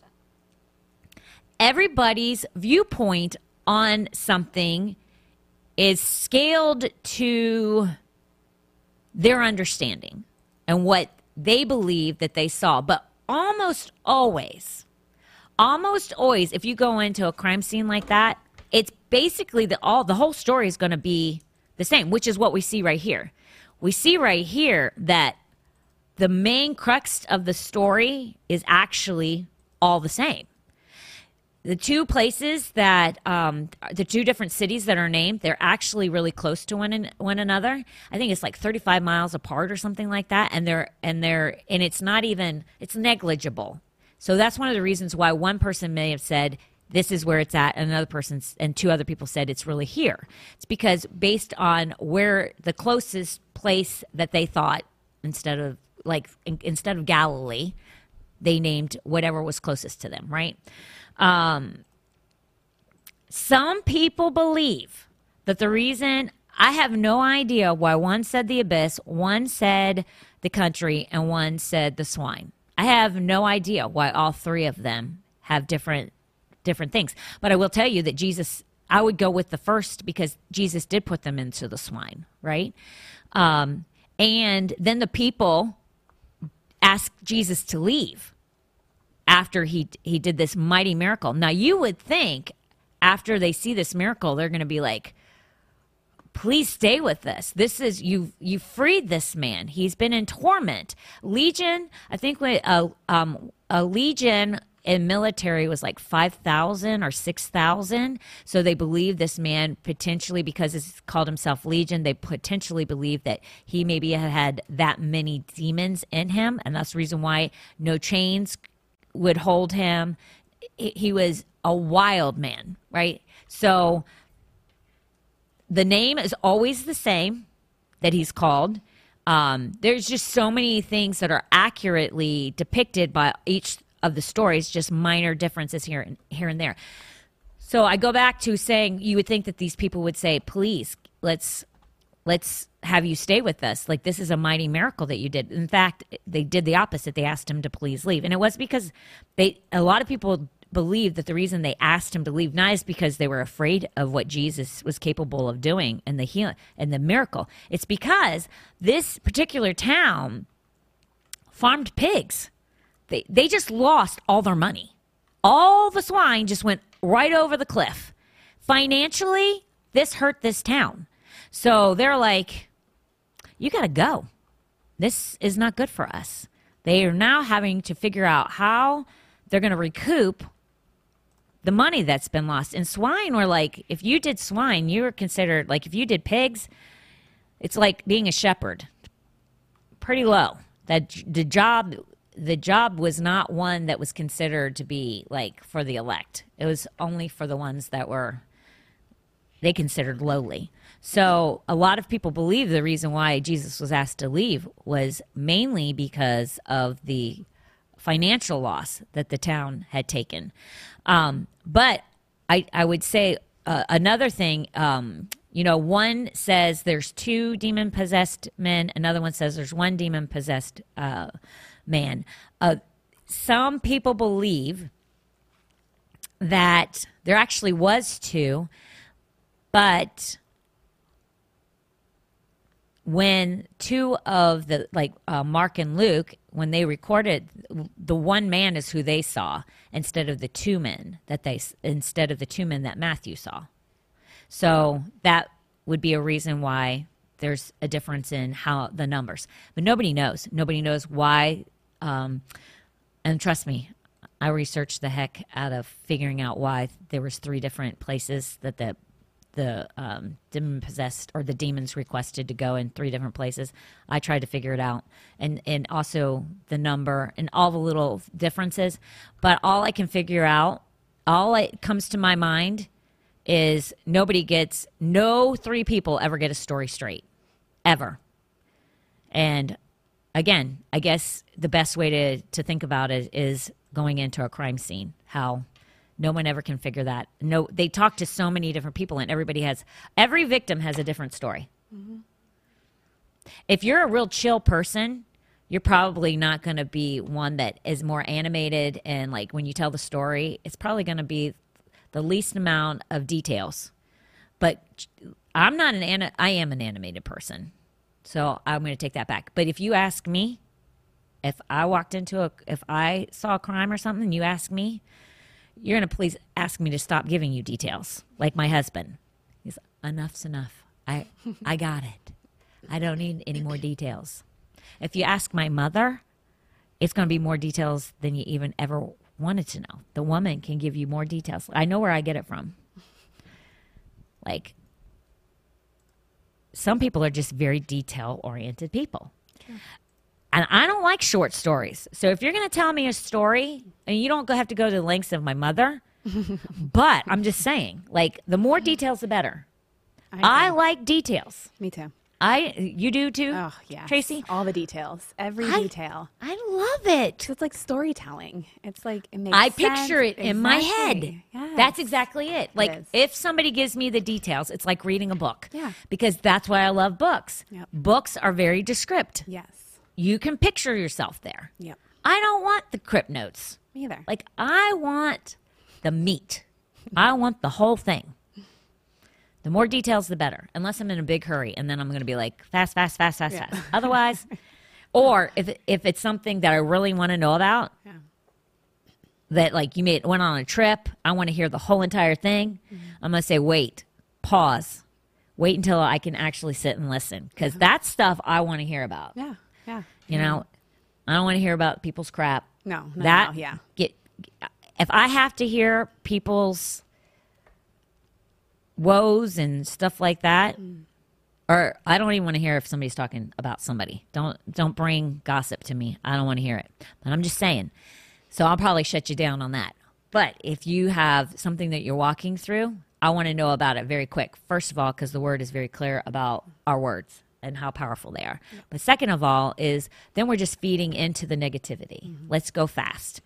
Speaker 1: Everybody's viewpoint on something is scaled to their understanding and what they believe that they saw. But almost always, almost always, if you go into a crime scene like that, it's basically the all the whole story is going to be the same, which is what we see right here. We see right here that the main crux of the story is actually all the same the two places that um, the two different cities that are named they're actually really close to one, one another. I think it's like 35 miles apart or something like that and they're and they're and it's not even it's negligible. So that's one of the reasons why one person may have said this is where it's at and another person and two other people said it's really here. It's because based on where the closest place that they thought instead of like in, instead of galilee they named whatever was closest to them right um, some people believe that the reason I have no idea why one said the abyss, one said the country, and one said the swine. I have no idea why all three of them have different different things. But I will tell you that Jesus I would go with the first because Jesus did put them into the swine, right? Um, and then the people asked Jesus to leave after he he did this mighty miracle. Now you would think after they see this miracle, they're going to be like, please stay with us. This is you. You freed this man. He's been in torment. Legion. I think a uh, um, a legion in military was like 5,000 or 6,000. So they believe this man potentially, because he's called himself Legion, they potentially believe that he maybe had that many demons in him. And that's the reason why no chains would hold him. He was a wild man, right? So the name is always the same that he's called. Um, there's just so many things that are accurately depicted by each of the stories, just minor differences here and here and there. So I go back to saying you would think that these people would say, "Please, let's let's have you stay with us. Like this is a mighty miracle that you did. In fact, they did the opposite. They asked him to please leave. And it was because they a lot of people believe that the reason they asked him to leave not is because they were afraid of what Jesus was capable of doing and the healing and the miracle. It's because this particular town farmed pigs. They they just lost all their money. All the swine just went right over the cliff. Financially, this hurt this town. So they're like, you got to go. This is not good for us. They are now having to figure out how they're going to recoup the money that's been lost. And swine were like, if you did swine, you were considered like if you did pigs, it's like being a shepherd. Pretty low. That the job the job was not one that was considered to be like for the elect. It was only for the ones that were they considered lowly. So a lot of people believe the reason why Jesus was asked to leave was mainly because of the financial loss that the town had taken. Um, but I, I would say uh, another thing, um, you know, one says there's two demon possessed men, another one says there's one demon possessed uh, man. Uh, some people believe that there actually was two, but when two of the like uh, Mark and Luke when they recorded the one man is who they saw instead of the two men that they instead of the two men that Matthew saw. So that would be a reason why there's a difference in how the numbers. But nobody knows. Nobody knows why um, and trust me, I researched the heck out of figuring out why there was three different places that the the um, demon possessed or the demons requested to go in three different places. I tried to figure it out, and and also the number and all the little differences. But all I can figure out, all it comes to my mind, is nobody gets no three people ever get a story straight, ever. And again, I guess the best way to to think about it is going into a crime scene. How no one ever can figure that. No, they talk to so many different people, and everybody has every victim has a different story. Mm-hmm. If you're a real chill person, you're probably not going to be one that is more animated and like when you tell the story, it's probably going to be the least amount of details. But I'm not an I am an animated person. So I'm going to take that back. But if you ask me, if I walked into a if I saw a crime or something, you ask me, you're going to please ask me to stop giving you details, like my husband. He's enough's enough. I I got it. I don't need any more details. If you ask my mother, it's going to be more details than you even ever wanted to know. The woman can give you more details. I know where I get it from. Like some people are just very detail oriented people. And I don't like short stories. So if you're going to tell me a story, and you don't have to go to the lengths of my mother, [LAUGHS] but I'm just saying, like, the more details, the better. I, I like details.
Speaker 2: Me too.
Speaker 1: I you do too.
Speaker 2: Oh yeah,
Speaker 1: Tracy.
Speaker 2: All the details, every I, detail.
Speaker 1: I love it.
Speaker 2: It's like storytelling. It's like it makes.
Speaker 1: I
Speaker 2: sense.
Speaker 1: picture it exactly. in my head. Yes. That's exactly it. Like it if somebody gives me the details, it's like reading a book.
Speaker 2: Yeah.
Speaker 1: Because that's why I love books.
Speaker 2: Yep.
Speaker 1: Books are very descript.
Speaker 2: Yes.
Speaker 1: You can picture yourself there.
Speaker 2: Yep.
Speaker 1: I don't want the crypt notes.
Speaker 2: Me either.
Speaker 1: Like I want the meat. I want the whole thing. The more details, the better. Unless I'm in a big hurry, and then I'm going to be like fast, fast, fast, fast, yeah. fast. Otherwise, [LAUGHS] or if if it's something that I really want to know about, yeah. that like you made went on a trip, I want to hear the whole entire thing. Mm-hmm. I'm going to say, wait, pause, wait until I can actually sit and listen because uh-huh. that's stuff I want to hear about.
Speaker 2: Yeah, yeah.
Speaker 1: You know, I don't want to hear about people's crap.
Speaker 2: No, no
Speaker 1: that
Speaker 2: no, yeah.
Speaker 1: Get if I have to hear people's woes and stuff like that. Mm. Or I don't even want to hear if somebody's talking about somebody. Don't don't bring gossip to me. I don't want to hear it. But I'm just saying. So I'll probably shut you down on that. But if you have something that you're walking through, I want to know about it very quick. First of all, because the word is very clear about our words and how powerful they are. But second of all, is then we're just feeding into the negativity. Mm-hmm. Let's go fast.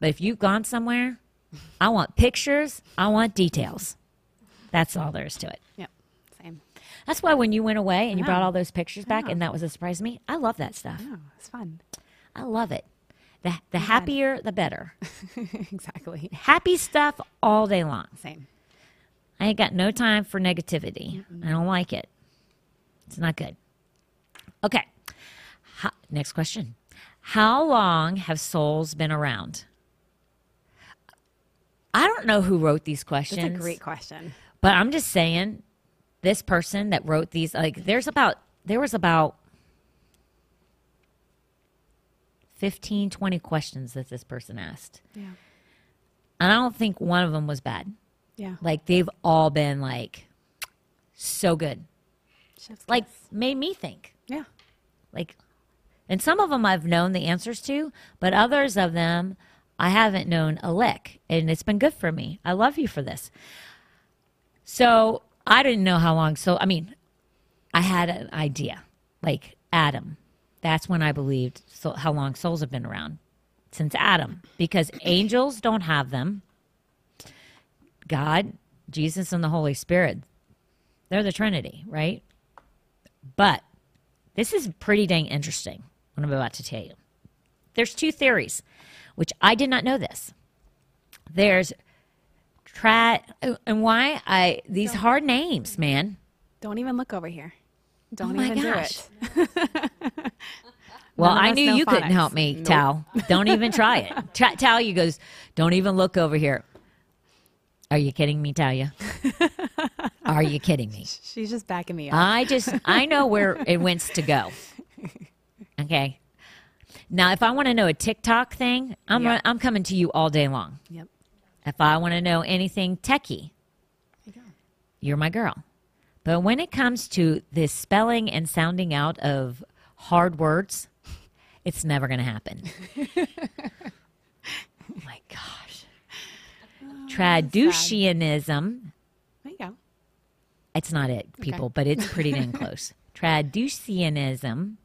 Speaker 1: But if you've gone somewhere, I want pictures, I want details. That's all there is to it.
Speaker 2: Yep. Same.
Speaker 1: That's why when you went away and you brought all those pictures back, and that was a surprise to me, I love that stuff.
Speaker 2: Oh, it's fun.
Speaker 1: I love it. The, the happier, the better. [LAUGHS]
Speaker 2: exactly.
Speaker 1: Happy stuff all day long.
Speaker 2: Same.
Speaker 1: I ain't got no time for negativity. Mm-hmm. I don't like it. It's not good. Okay. How, next question. How long have souls been around? I don't know who wrote these questions.
Speaker 2: That's a great question.
Speaker 1: But I'm just saying, this person that wrote these, like, there's about, there was about 15, 20 questions that this person asked.
Speaker 2: Yeah.
Speaker 1: And I don't think one of them was bad.
Speaker 2: Yeah.
Speaker 1: Like, they've all been, like, so good.
Speaker 2: Chef's
Speaker 1: like, made me think.
Speaker 2: Yeah.
Speaker 1: Like, and some of them I've known the answers to, but others of them I haven't known a lick. And it's been good for me. I love you for this. So I didn't know how long. So, I mean, I had an idea like Adam. That's when I believed so, how long souls have been around since Adam, because angels don't have them. God, Jesus, and the Holy Spirit, they're the Trinity, right? But this is pretty dang interesting what I'm about to tell you. There's two theories, which I did not know this. There's Try and why I these don't, hard names, man.
Speaker 2: Don't even look over here. Don't
Speaker 1: oh
Speaker 2: even
Speaker 1: gosh.
Speaker 2: do it. [LAUGHS]
Speaker 1: well, I knew you phonics. couldn't help me, nope. Tal. [LAUGHS] Don't even try it. Tra- you goes, don't even look over here. Are you kidding me, Talia? [LAUGHS] Are you kidding me? [LAUGHS]
Speaker 2: She's just backing me up.
Speaker 1: I just I know where [LAUGHS] it wants to go. Okay. Now, if I want to know a TikTok thing, I'm
Speaker 2: Yeah.
Speaker 1: I'm coming to you all day long.
Speaker 2: Yep.
Speaker 1: If I want to know anything techie,
Speaker 2: you go.
Speaker 1: you're my girl. But when it comes to the spelling and sounding out of hard words, it's never going to happen. [LAUGHS] oh my gosh. Traducianism,
Speaker 2: There you go.
Speaker 1: It's not it, people, but it's pretty dang [LAUGHS] close. Traducianism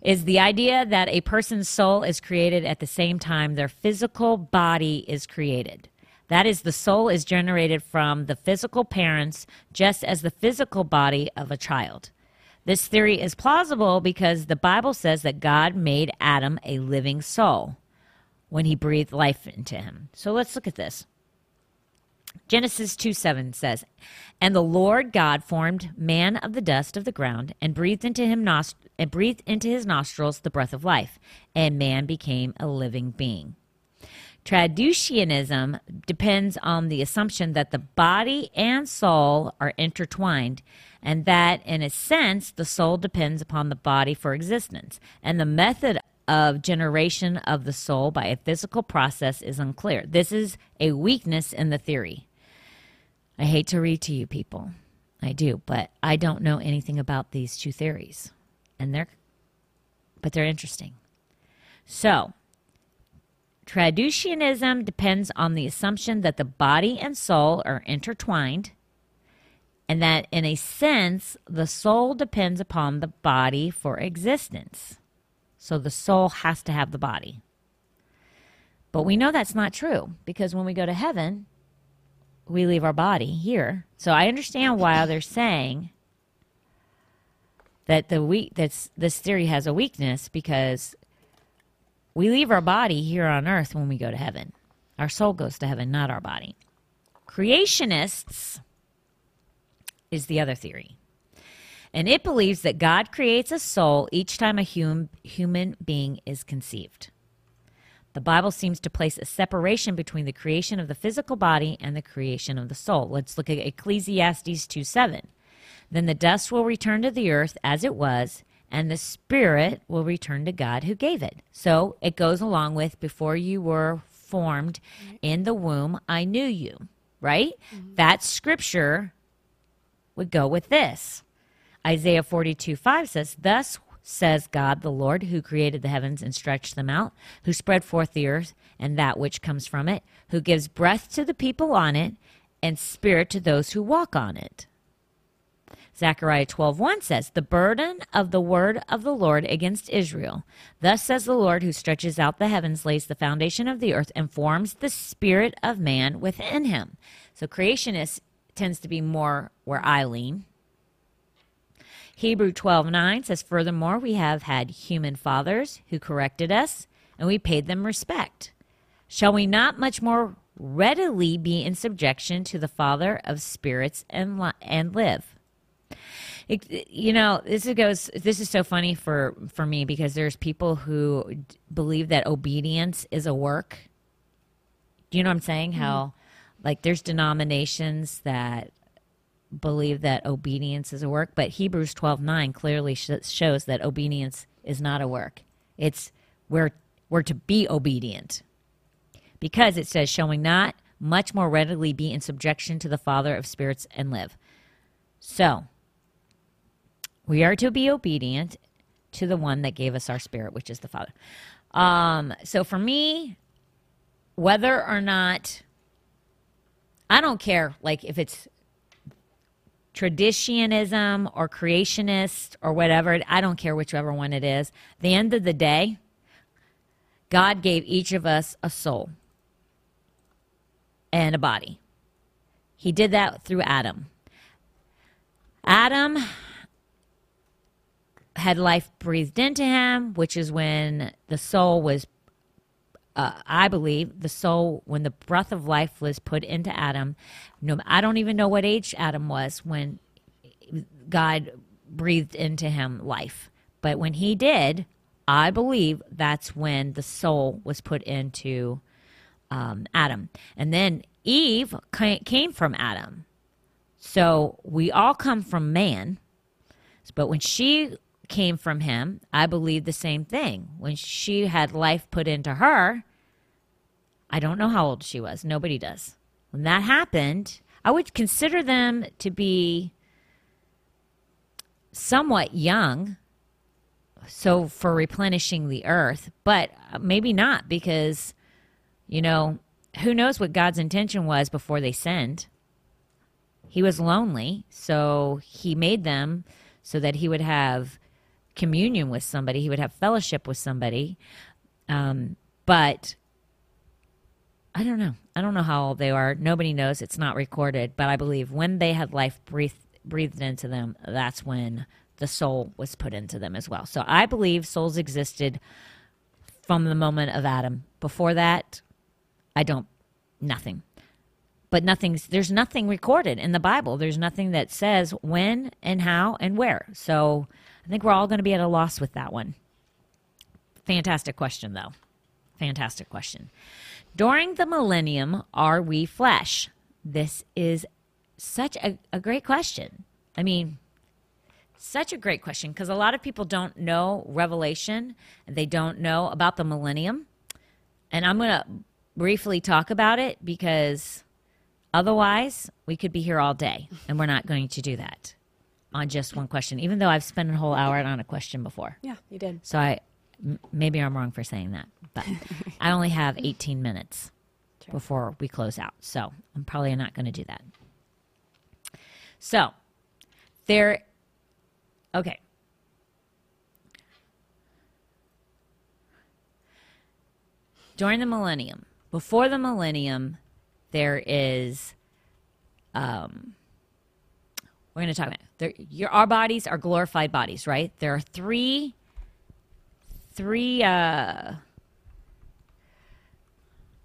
Speaker 1: is the idea that a person's soul is created at the same time their physical body is created. That is, the soul is generated from the physical parents just as the physical body of a child. This theory is plausible because the Bible says that God made Adam a living soul when he breathed life into him. So let's look at this. Genesis 2 7 says, And the Lord God formed man of the dust of the ground and breathed into him nost- and breathed into his nostrils the breath of life, and man became a living being. Traducianism depends on the assumption that the body and soul are intertwined, and that, in a sense, the soul depends upon the body for existence. And the method of generation of the soul by a physical process is unclear. This is a weakness in the theory. I hate to read to you people. I do, but I don't know anything about these two theories. And they're but they're interesting. So, Traducianism depends on the assumption that the body and soul are intertwined, and that in a sense, the soul depends upon the body for existence. So the soul has to have the body. But we know that's not true because when we go to heaven, we leave our body here. So I understand why they're saying that the weak that's this theory has a weakness because we leave our body here on earth when we go to heaven. Our soul goes to heaven, not our body. Creationists is the other theory. And it believes that God creates a soul each time a hum- human being is conceived. The Bible seems to place a separation between the creation of the physical body and the creation of the soul. Let's look at Ecclesiastes 2 7. Then the dust will return to the earth as it was, and the spirit will return to God who gave it. So it goes along with before you were formed in the womb, I knew you, right? Mm-hmm. That scripture would go with this. Isaiah 42 5 says, Thus says God the Lord, who created the heavens and stretched them out, who spread forth the earth and that which comes from it, who gives breath to the people on it and spirit to those who walk on it. Zechariah 12:1 says, "The burden of the word of the Lord against Israel. Thus says the Lord who stretches out the heavens, lays the foundation of the earth and forms the spirit of man within him." So creationist tends to be more where I lean. Hebrew 12:9 says, "Furthermore, we have had human fathers who corrected us, and we paid them respect. Shall we not much more readily be in subjection to the Father of spirits and li- and live?" It, you know, this is goes. This is so funny for for me because there's people who d- believe that obedience is a work. Do you know what I'm saying? How, mm-hmm. like, there's denominations that believe that obedience is a work, but Hebrews 12:9 clearly sh- shows that obedience is not a work. It's we're we're to be obedient because it says, showing not much more readily be in subjection to the Father of spirits and live. So we are to be obedient to the one that gave us our spirit, which is the Father. Um, so for me, whether or not I don't care, like if it's Traducianism or creationist or whatever, I don't care whichever one it is. The end of the day, God gave each of us a soul and a body. He did that through Adam. Adam had life breathed into him, which is when the soul was, uh, I believe, the soul, when the breath of life was put into Adam. No, I don't even know what age Adam was when God breathed into him life. But when he did, I believe that's when the soul was put into um, Adam. And then Eve came from Adam. So we all come from man. But when she came from him, I believe the same thing. When she had life put into her, I don't know how old she was. Nobody does. When that happened, I would consider them to be somewhat young. So for replenishing the earth, but maybe not because, you know, who knows what God's intention was before they sinned. He was lonely, so he made them so that he would have communion with somebody, he would have fellowship with somebody. Um, but I don't know. I don't know how old they are. Nobody knows. It's not recorded. But I believe when they had life breathed, breathed into them, that's when the soul was put into them as well. So I believe souls existed from the moment of Adam. Before that, I don't, nothing. But nothing's, there's nothing recorded in the Bible. There's nothing that says when and how and where. So I think we're all going to be at a loss with that one. Fantastic question, though. Fantastic question. During the millennium, are we flesh? This is such a, a great question. I mean, such a great question because a lot of people don't know Revelation, they don't know about the millennium. And I'm going to briefly talk about it because otherwise we could be here all day, and we're not going to do that on just one question, even though I've spent a whole hour on a question before.
Speaker 2: Yeah, you did.
Speaker 1: So I m- maybe I'm wrong for saying that, but [LAUGHS] I only have 18 minutes
Speaker 2: Sure.
Speaker 1: before we close out. So I'm probably not going to do that. So there, okay. During the millennium, before the millennium, there is, um, we're going to talk about there, your, our bodies are glorified bodies, right? There are three, three, uh,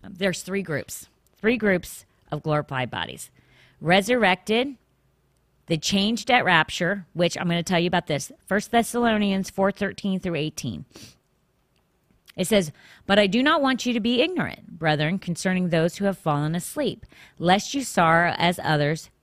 Speaker 1: there's three groups, three groups of glorified bodies. Resurrected, the changed at rapture, which I'm going to tell you about this. First Thessalonians 4:13 through 18. It says, But I do not want you to be ignorant, brethren, concerning those who have fallen asleep, lest you sorrow as others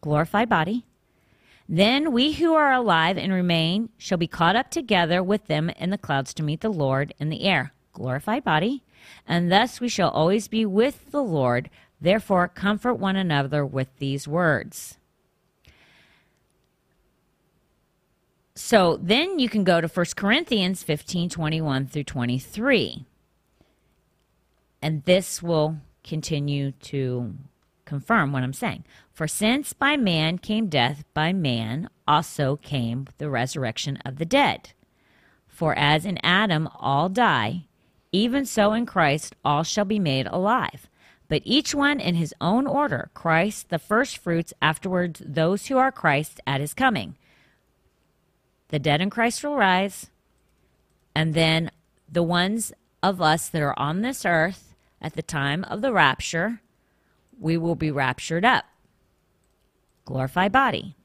Speaker 1: glorified body. Then we who are alive and remain shall be caught up together with them in the clouds to meet the Lord in the air, glorified body. And thus we shall always be with the Lord. Therefore, comfort one another with these words. So then you can go to 1 Corinthians 15 21 through 23. And this will continue to confirm what I'm saying. For since by man came death, by man also came the resurrection of the dead. For as in Adam all die, even so in Christ all shall be made alive. But each one in his own order Christ the firstfruits, afterwards those who are Christ at his coming. The dead in Christ will rise, and then the ones of us that are on this earth at the time of the rapture, we will be raptured up. Glorified body.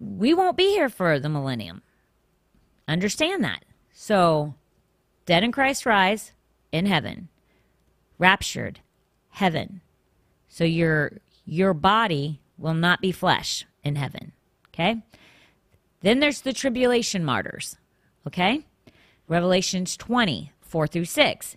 Speaker 1: We won't be here for the millennium. Understand that. So, dead in Christ rise in heaven, raptured, heaven. So your your body will not be flesh in heaven. Okay? Then there's the tribulation martyrs. Okay? Revelations 20, 4 through 6.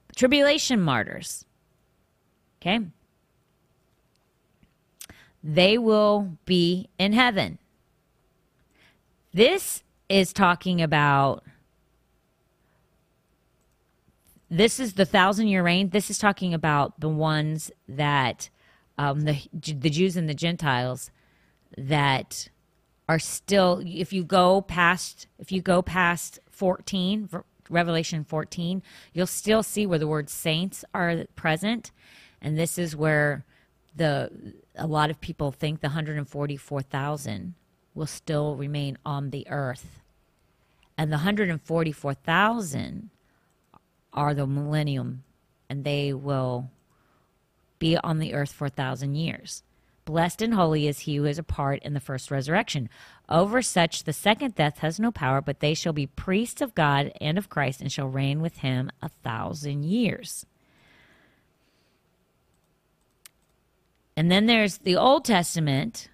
Speaker 1: tribulation martyrs. Okay? They will be in heaven. This is talking about this is the thousand year reign. This is talking about the ones that um, the the Jews and the Gentiles that are still. If you go past, if you go past fourteen, Revelation fourteen, you'll still see where the word saints are present, and this is where the a lot of people think the hundred and forty four thousand will still remain on the earth, and the hundred and forty four thousand are the millennium, and they will be on the earth for a thousand years. Blessed and holy is he who is a part in the first resurrection. Over such the second death has no power, but they shall be priests of God and of Christ, and shall reign with him a thousand years. And then there's the Old Testament,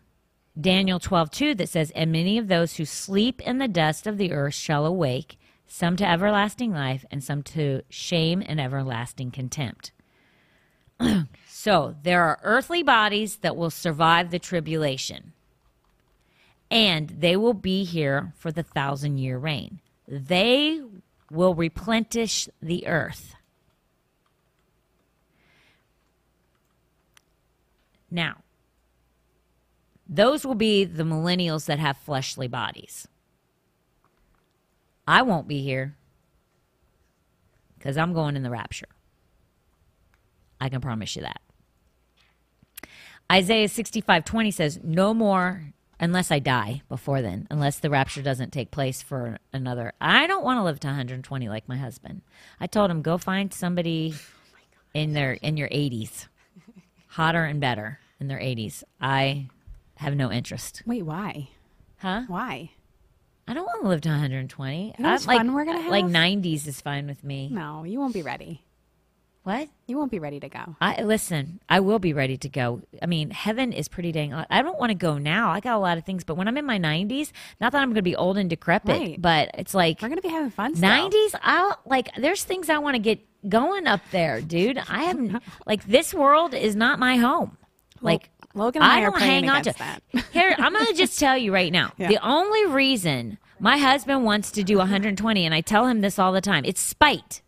Speaker 1: Daniel 12, 2, that says, And many of those who sleep in the dust of the earth shall awake, some to everlasting life, and some to shame and everlasting contempt. [CLEARS THROAT] so there are earthly bodies that will survive the tribulation, and they will be here for the thousand year reign. They will replenish the earth. Now, those will be the millennials that have fleshly bodies. I won't be here because I'm going in the rapture. I can promise you that. Isaiah 65 20 says, No more unless I die before then, unless the rapture doesn't take place for another. I don't want to live to 120 like my husband. I told him, go find somebody oh in their in your 80s, hotter and better in their 80s. I have no interest.
Speaker 2: Wait, why?
Speaker 1: Huh?
Speaker 2: Why?
Speaker 1: I don't want to live to 120.
Speaker 2: You know
Speaker 1: I,
Speaker 2: fun we're gonna have?
Speaker 1: Like 90s is fine with me.
Speaker 2: No, you won't be ready.
Speaker 1: What?
Speaker 2: You won't be ready to go.
Speaker 1: I listen. I will be ready to go. I mean, heaven is pretty dang. I don't want to go now. I got a lot of things, but when I'm in my 90s, not that I'm going to be old and decrepit,
Speaker 2: Right.
Speaker 1: but it's like
Speaker 2: We're gonna be having fun. Still.
Speaker 1: 90s. I like. There's things I want to get going up there, dude. I haven't [LAUGHS] like this world is not my home. Like
Speaker 2: Logan I,
Speaker 1: I don't hang on to
Speaker 2: that. [LAUGHS]
Speaker 1: Here, I'm going to just [LAUGHS] tell you right now.
Speaker 2: Yeah.
Speaker 1: The only reason my husband wants to do 120, and I tell him this all the time, it's spite.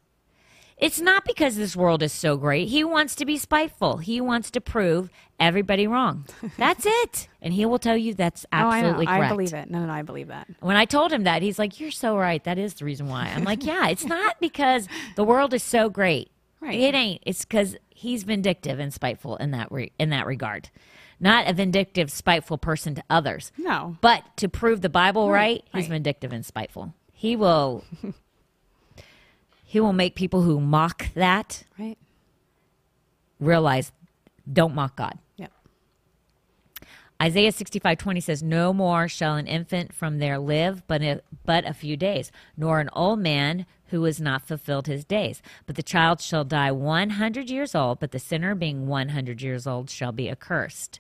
Speaker 1: It's not because this world is so great. He wants to be spiteful. He wants to prove everybody wrong. That's [LAUGHS] it. And he will tell you that's absolutely
Speaker 2: oh, I know.
Speaker 1: correct.
Speaker 2: I believe it. No, no, no, I believe that.
Speaker 1: When I told him that, he's like, "You're so right. That is the reason why." I'm like, "Yeah, it's not because the world is so great. [LAUGHS]
Speaker 2: Right.
Speaker 1: It ain't. It's because he's vindictive and spiteful in that re- in that regard. Not a vindictive, spiteful person to others,
Speaker 2: No.
Speaker 1: but to prove the Bible right, he's
Speaker 2: right.
Speaker 1: vindictive and spiteful. He will. [LAUGHS] he will make people who mock that
Speaker 2: Right.
Speaker 1: realize, don't mock God.
Speaker 2: Yep.
Speaker 1: Isaiah 65 20 says, No more shall an infant from there live, but a, but a few days, nor an old man who has not fulfilled his days. But the child shall die 100 years old, but the sinner being 100 years old shall be accursed.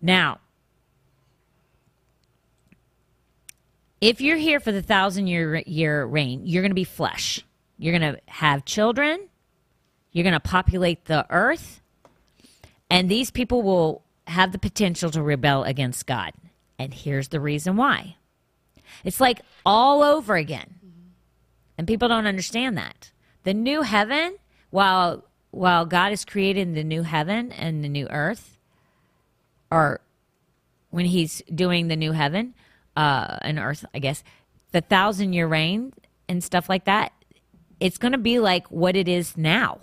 Speaker 1: Now, if you're here for the thousand year, year reign, you're going to be flesh. You're going to have children. You're going to populate the earth. And these people will have the potential to rebel against God. And here's the reason why it's like all over again. And people don't understand that. The new heaven, while while God is creating the new heaven and the new earth, or when he's doing the new heaven uh, and earth, I guess, the thousand year reign and stuff like that, it's going to be like what it is now,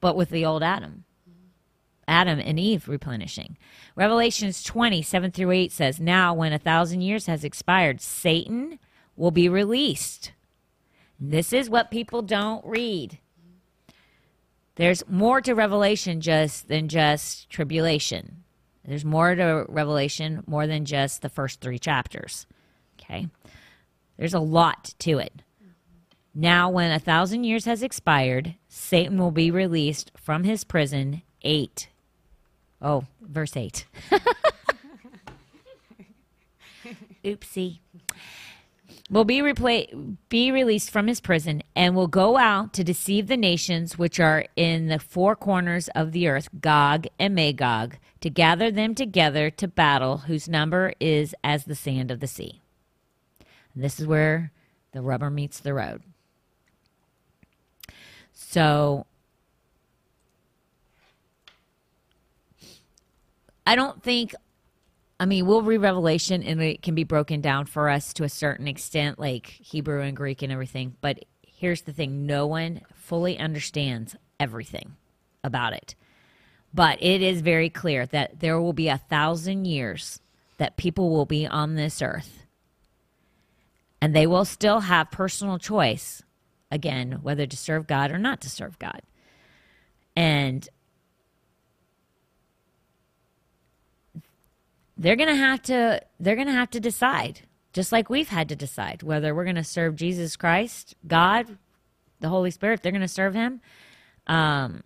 Speaker 1: but with the old Adam. Adam and Eve replenishing. Revelations 20, 7 through 8 says, Now, when a thousand years has expired, Satan will be released. This is what people don't read. There's more to Revelation just than just tribulation. There's more to Revelation more than just the first three chapters. Okay? There's a lot to it. Now, when a thousand years has expired, Satan will be released from his prison. Eight. Oh, verse eight. [LAUGHS] Oopsie. Will be repla- be released from his prison and will go out to deceive the nations which are in the four corners of the earth, Gog and Magog, to gather them together to battle, whose number is as the sand of the sea. And this is where the rubber meets the road. So I don't think I mean, we'll read Revelation and it can be broken down for us to a certain extent, like Hebrew and Greek and everything. But here's the thing no one fully understands everything about it. But it is very clear that there will be a thousand years that people will be on this earth. And they will still have personal choice, again, whether to serve God or not to serve God. And they're going to have to they're going to have to decide just like we've had to decide whether we're going to serve jesus christ god the holy spirit they're going to serve him. Um,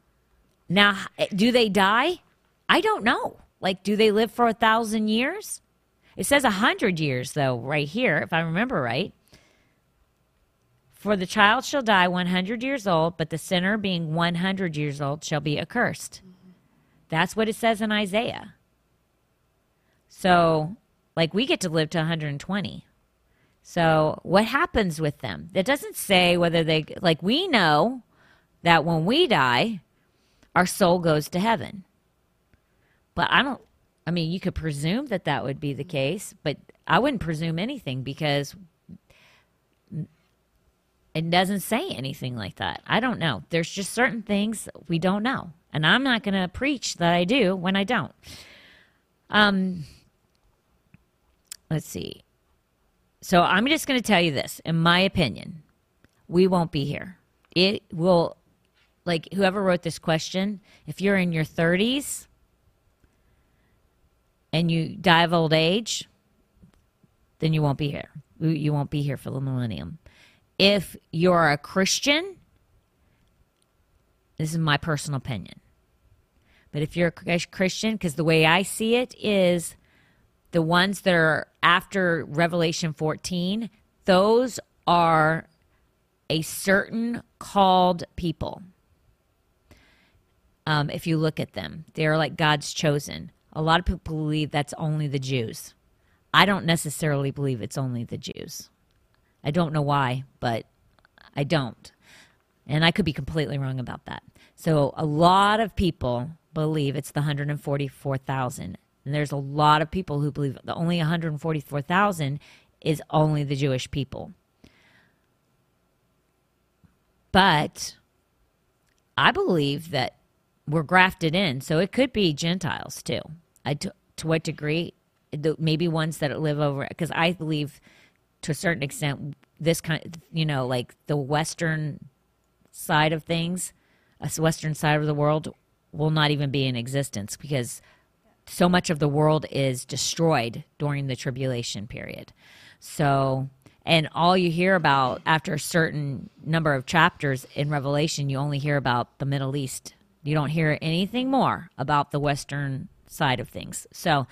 Speaker 1: now do they die? I don't know. Like do they live for a thousand years? It says a hundred years though right here if i remember right for the child shall die 100 years old but the sinner being 100 years old shall be accursed that's what it says in isaiah so, like, we get to live to 120. So, what happens with them? It doesn't say whether they, like, we know that when we die, our soul goes to heaven. But I don't, I mean, you could presume that that would be the case, but I wouldn't presume anything because it doesn't say anything like that. I don't know. There's just certain things we don't know. And I'm not going to preach that I do when I don't. Um, let's see. So I'm just going to tell you this. In my opinion, we won't be here. It will, like whoever wrote this question, if you're in your 30s and you die of old age, then you won't be here. You won't be here for the millennium. If you're a Christian, this is my personal opinion. But if you're a Christian, because the way I see it is the ones that are after Revelation 14, those are a certain called people. Um, if you look at them, they're like God's chosen. A lot of people believe that's only the Jews. I don't necessarily believe it's only the Jews. I don't know why, but I don't. And I could be completely wrong about that. So a lot of people believe it's the 144,000. And there's a lot of people who believe the only 144,000 is only the Jewish people. But I believe that we're grafted in, so it could be Gentiles too. I, to, to what degree? Maybe ones that live over, because I believe to a certain extent, this kind, you know, like the Western side of things, a Western side of the world will not even be in existence because so much of the world is destroyed during the tribulation period. So, and all you hear about after a certain number of chapters in Revelation, you only hear about the Middle East. You don't hear anything more about the Western side of things. So,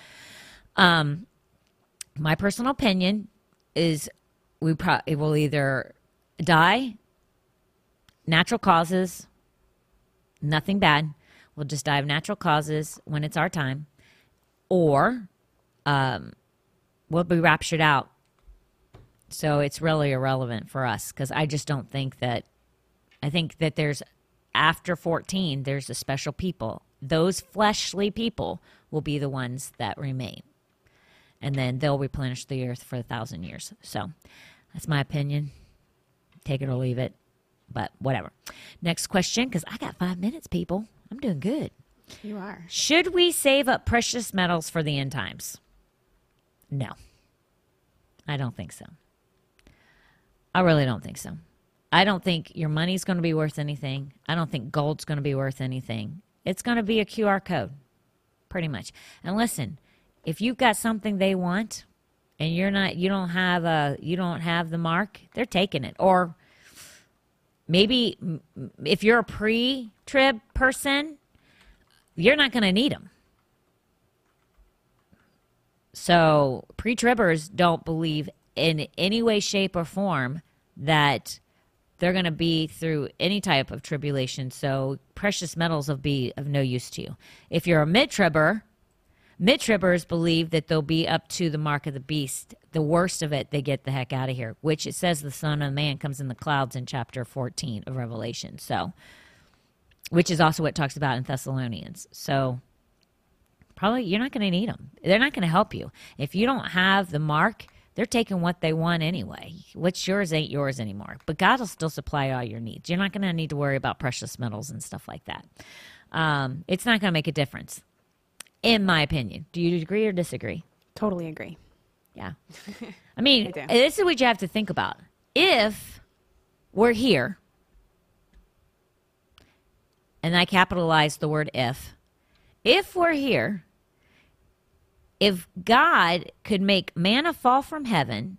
Speaker 1: um, my personal opinion is we pro- will either die, natural causes, nothing bad. We'll just die of natural causes when it's our time or um, we'll be raptured out. So it's really irrelevant for us because I just don't think that. I think that there's after 14, there's a special people. Those fleshly people will be the ones that remain. And then they'll replenish the earth for a thousand years. So that's my opinion. Take it or leave it. But whatever. Next question, because I got five minutes, people. I'm doing good.
Speaker 2: You are.
Speaker 1: Should we save up precious metals for the end times? No. I don't think so. I really don't think so. I don't think your money's going to be worth anything. I don't think gold's going to be worth anything. It's going to be a QR code, pretty much. And listen, if you've got something they want and you're not you don't have a you don't have the mark, they're taking it. Or maybe if you're a pre-trib person, you're not going to need them. So pre tribbers don't believe in any way, shape, or form that they're going to be through any type of tribulation. So precious metals will be of no use to you. If you're a mid mid tribbers believe that they'll be up to the mark of the beast the worst of it, they get the heck out of here. Which it says the Son of Man comes in the clouds in chapter 14 of Revelation. So, which is also what talks about in Thessalonians. So, probably you're not going to need them. They're not going to help you if you don't have the mark. They're taking what they want anyway. What's yours ain't yours anymore. But God will still supply all your needs. You're not going to need to worry about precious metals and stuff like that. Um, it's not going to make a difference, in my opinion. Do you agree or disagree?
Speaker 2: Totally agree.
Speaker 1: Yeah. I mean, [LAUGHS]
Speaker 2: I
Speaker 1: this is what you have to think about. If we're here, and I capitalized the word if, if we're here, if God could make manna fall from heaven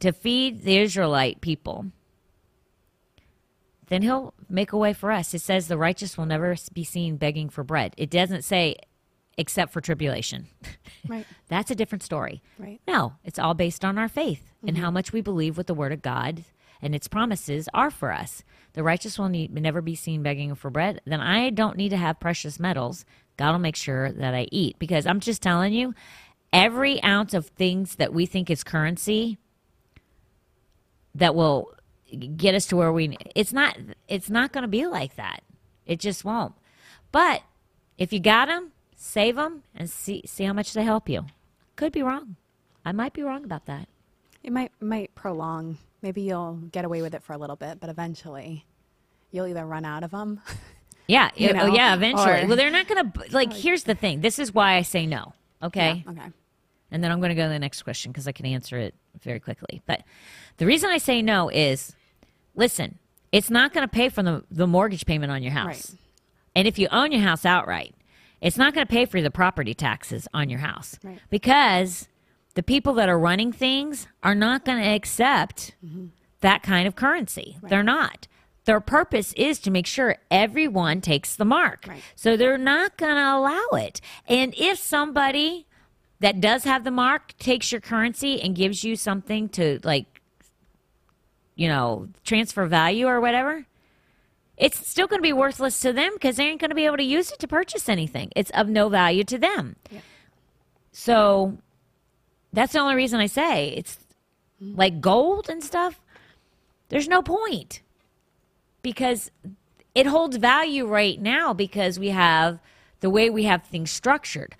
Speaker 1: to feed the Israelite people, then he'll make a way for us. It says the righteous will never be seen begging for bread. It doesn't say except for tribulation. [LAUGHS]
Speaker 2: Right.
Speaker 1: That's a different story.
Speaker 2: Right.
Speaker 1: No, it's all based on our faith and mm-hmm. how much we believe what the Word of God and its promises are for us. The righteous will need, never be seen begging for bread. Then I don't need to have precious metals. God will make sure that I eat. Because I'm just telling you, every ounce of things that we think is currency that will get us to where we it's not it's not going to be like that it just won't but if you got them save them and see see how much they help you could be wrong i might be wrong about that
Speaker 2: It might might prolong. Maybe you'll get away with it for a little bit, but eventually, you'll either run out of them. [LAUGHS]
Speaker 1: yeah
Speaker 2: You
Speaker 1: oh,
Speaker 2: know,
Speaker 1: yeah eventually
Speaker 2: or-
Speaker 1: well they're not going to like oh. here's the thing this is why i say no okay
Speaker 2: okay.
Speaker 1: and then I'm going to go to the next question because I can answer it very quickly. But the reason I say no is listen, it's not going to pay for the, the mortgage payment on your house.
Speaker 2: Right.
Speaker 1: And if you own your house outright, it's not going to pay for the property taxes on your house
Speaker 2: Right.
Speaker 1: because the people that are running things are not going to accept mm-hmm. that kind of currency. They're not. Their purpose is to make sure everyone takes the mark.
Speaker 2: Right.
Speaker 1: So they're not going to allow it. And if somebody that does have the mark takes your currency and gives you something to like you know transfer value or whatever it's still going to be worthless to them because they ain't going to be able to use it to purchase anything. It's of no value to them. So that's the only reason i say it's like gold and stuff there's no point. Because it holds value right now because we have the way we have things structured.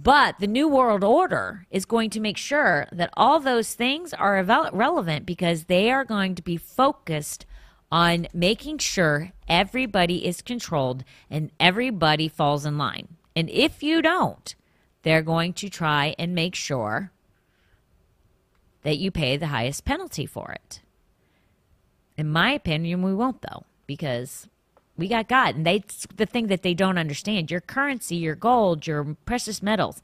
Speaker 1: But the New World Order is going to make sure that all those things are relevant because they are going to be focused on making sure everybody is controlled and everybody falls in line. And if you don't, they're going to try and make sure that you pay the highest penalty for it. In my opinion, we won't though, because we got God, and they the thing that they don't understand: your currency, your gold, your precious metals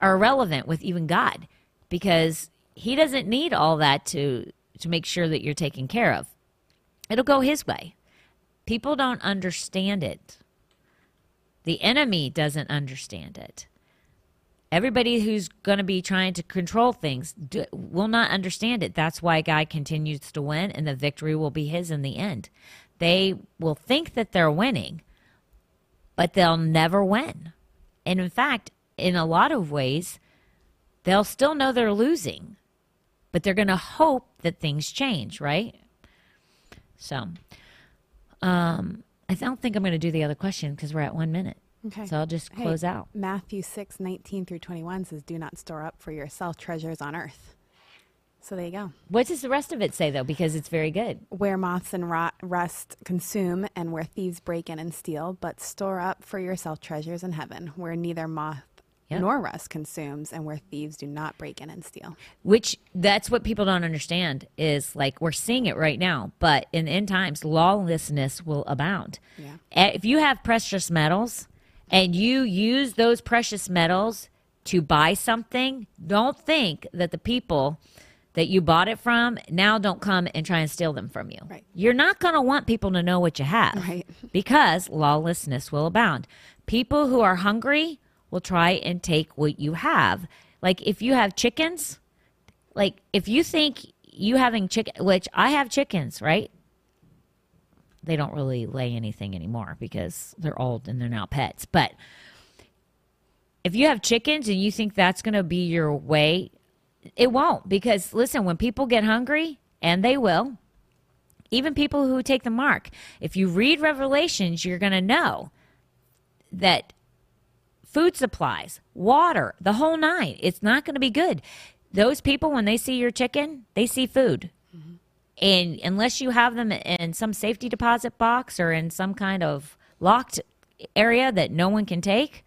Speaker 1: are irrelevant with even God, because He doesn't need all that to to make sure that you're taken care of. It'll go His way. People don't understand it. The enemy doesn't understand it. Everybody who's going to be trying to control things do, will not understand it. That's why God continues to win, and the victory will be His in the end. They will think that they're winning, but they'll never win. And in fact, in a lot of ways, they'll still know they're losing, but they're going to hope that things change, right? So, um, I don't think I'm going to do the other question because we're at one minute.
Speaker 2: Okay.
Speaker 1: So I'll just
Speaker 2: Hey,
Speaker 1: close out.
Speaker 2: Matthew 6, 19 through 21 says, Do not store up for yourself treasures on earth. So there you go.
Speaker 1: What does the rest of it say, though? Because it's very good.
Speaker 2: Where moths and rot, rust consume, and where thieves break in and steal, but store up for yourself treasures in heaven, where neither moth
Speaker 1: Yep.
Speaker 2: nor rust consumes, and where thieves do not break in and steal.
Speaker 1: Which that's what people don't understand is like we're seeing it right now, but in the end times, lawlessness will abound.
Speaker 2: Yeah.
Speaker 1: If you have precious metals and you use those precious metals to buy something, don't think that the people that you bought it from now don't come and try and steal them from you.
Speaker 2: Right.
Speaker 1: You're not going to want people to know what you have
Speaker 2: Right. [LAUGHS]
Speaker 1: because lawlessness will abound. People who are hungry will try and take what you have. Like if you have chickens, like if you think you having chicken, which I have chickens, right? They don't really lay anything anymore because they're old and they're now pets. But If you have chickens and you think that's going to be your way, it won't. Because listen, when people get hungry, and they will, even people who take the mark, if you read Revelations, you're going to know that food supplies, water, the whole nine, it's not going to be good. Those people, when they see your chicken, they see food. Mm-hmm. And unless you have them in some safety deposit box or in some kind of locked area that no one can take,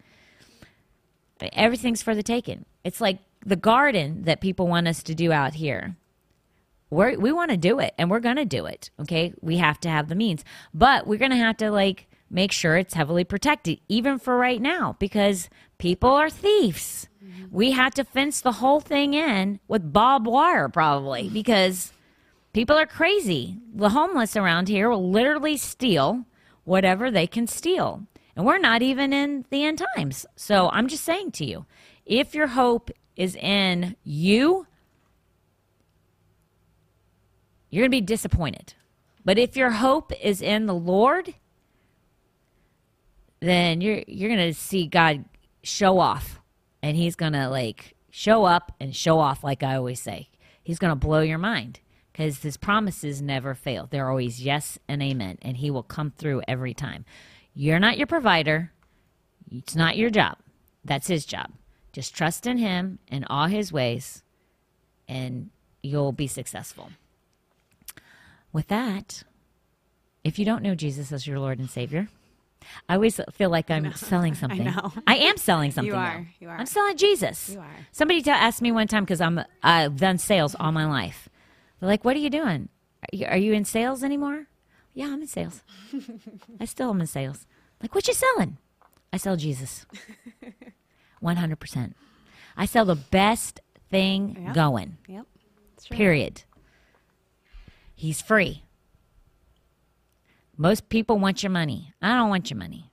Speaker 1: everything's for the taking. It's like the garden that people want us to do out here. We're, we want to do it and we're going to do it. Okay. We have to have the means, but we're going to have to like make sure it's heavily protected, even for right now, because people are thieves. Mm-hmm. We had to fence the whole thing in with barbed wire, probably, because people are crazy. The homeless around here will literally steal whatever they can steal. And we're not even in the end times. So I'm just saying to you if your hope is in you, you're going to be disappointed. But if your hope is in the Lord, then you're you're going to see God show off and he's going to like show up and show off like I always say. He's going to blow your mind because his promises never fail. They're always yes and amen and he will come through every time. You're not your provider. It's not your job. That's his job. Just trust in him and all his ways and you'll be successful. With that, if you don't know Jesus as your Lord and Savior, I always feel like I'm [LAUGHS] selling something. I know. I am selling something. You are. Now. You are. I'm selling Jesus. You are. Somebody asked me one time because I'm I've done sales all my life. They're like, "What are you doing? Are you, are you in sales anymore?" Yeah, I'm in sales. [LAUGHS] I still am in sales. Like, what you selling? I sell Jesus. [LAUGHS] One hundred percent. I sell the best thing yep. going. Yep. Period. He's free. Most people want your money. I don't want your money.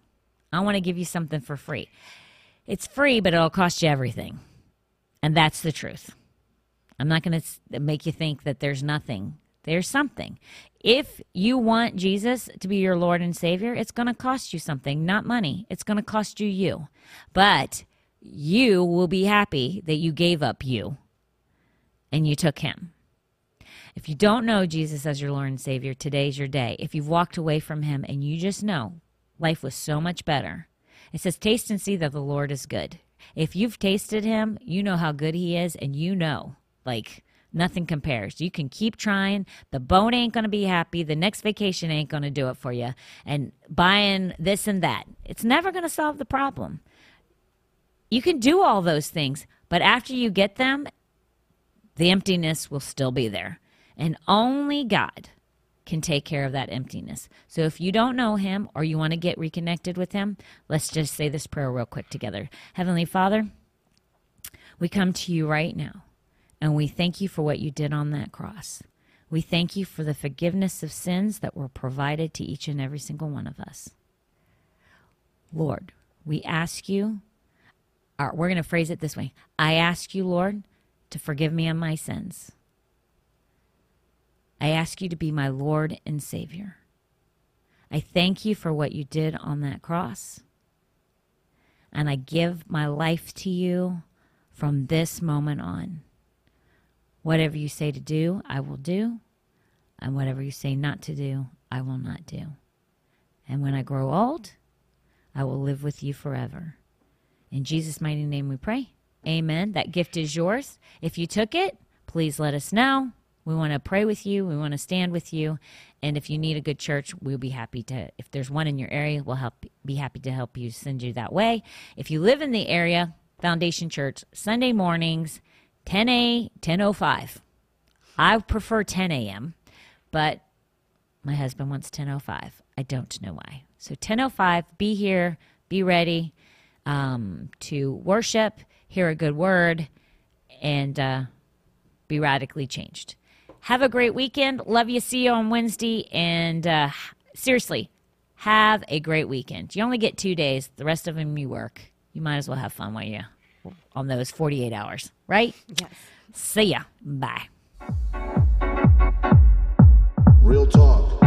Speaker 1: I want to give you something for free. It's free, but it'll cost you everything. And that's the truth. I'm not going to make you think that there's nothing. There's something. If you want Jesus to be your Lord and Savior, it's going to cost you something, not money. It's going to cost you you. But you will be happy that you gave up you and you took him. If you don't know Jesus as your Lord and Savior, today's your day. If you've walked away from Him and you just know life was so much better, it says, Taste and see that the Lord is good. If you've tasted Him, you know how good He is, and you know, like, nothing compares. You can keep trying. The boat ain't going to be happy. The next vacation ain't going to do it for you. And buying this and that, it's never going to solve the problem. You can do all those things, but after you get them, the emptiness will still be there. And only God can take care of that emptiness. So if you don't know him or you want to get reconnected with him, let's just say this prayer real quick together. Heavenly Father, we come to you right now and we thank you for what you did on that cross. We thank you for the forgiveness of sins that were provided to each and every single one of us. Lord, we ask you, or we're going to phrase it this way I ask you, Lord, to forgive me of my sins. I ask you to be my Lord and Savior. I thank you for what you did on that cross. And I give my life to you from this moment on. Whatever you say to do, I will do. And whatever you say not to do, I will not do. And when I grow old, I will live with you forever. In Jesus' mighty name we pray. Amen. That gift is yours. If you took it, please let us know. We want to pray with you. We want to stand with you. And if you need a good church, we'll be happy to. If there's one in your area, we'll help. Be happy to help you send you that way. If you live in the area, Foundation Church Sunday mornings, 10 a 10:05. I prefer 10 a.m., but my husband wants 10:05. I don't know why. So 10:05. Be here. Be ready um, to worship, hear a good word, and uh, be radically changed. Have a great weekend. Love you. See you on Wednesday. And uh, seriously, have a great weekend. You only get two days. The rest of them you work. You might as well have fun while you on those 48 hours, right? Yes. See ya. Bye.
Speaker 3: Real talk.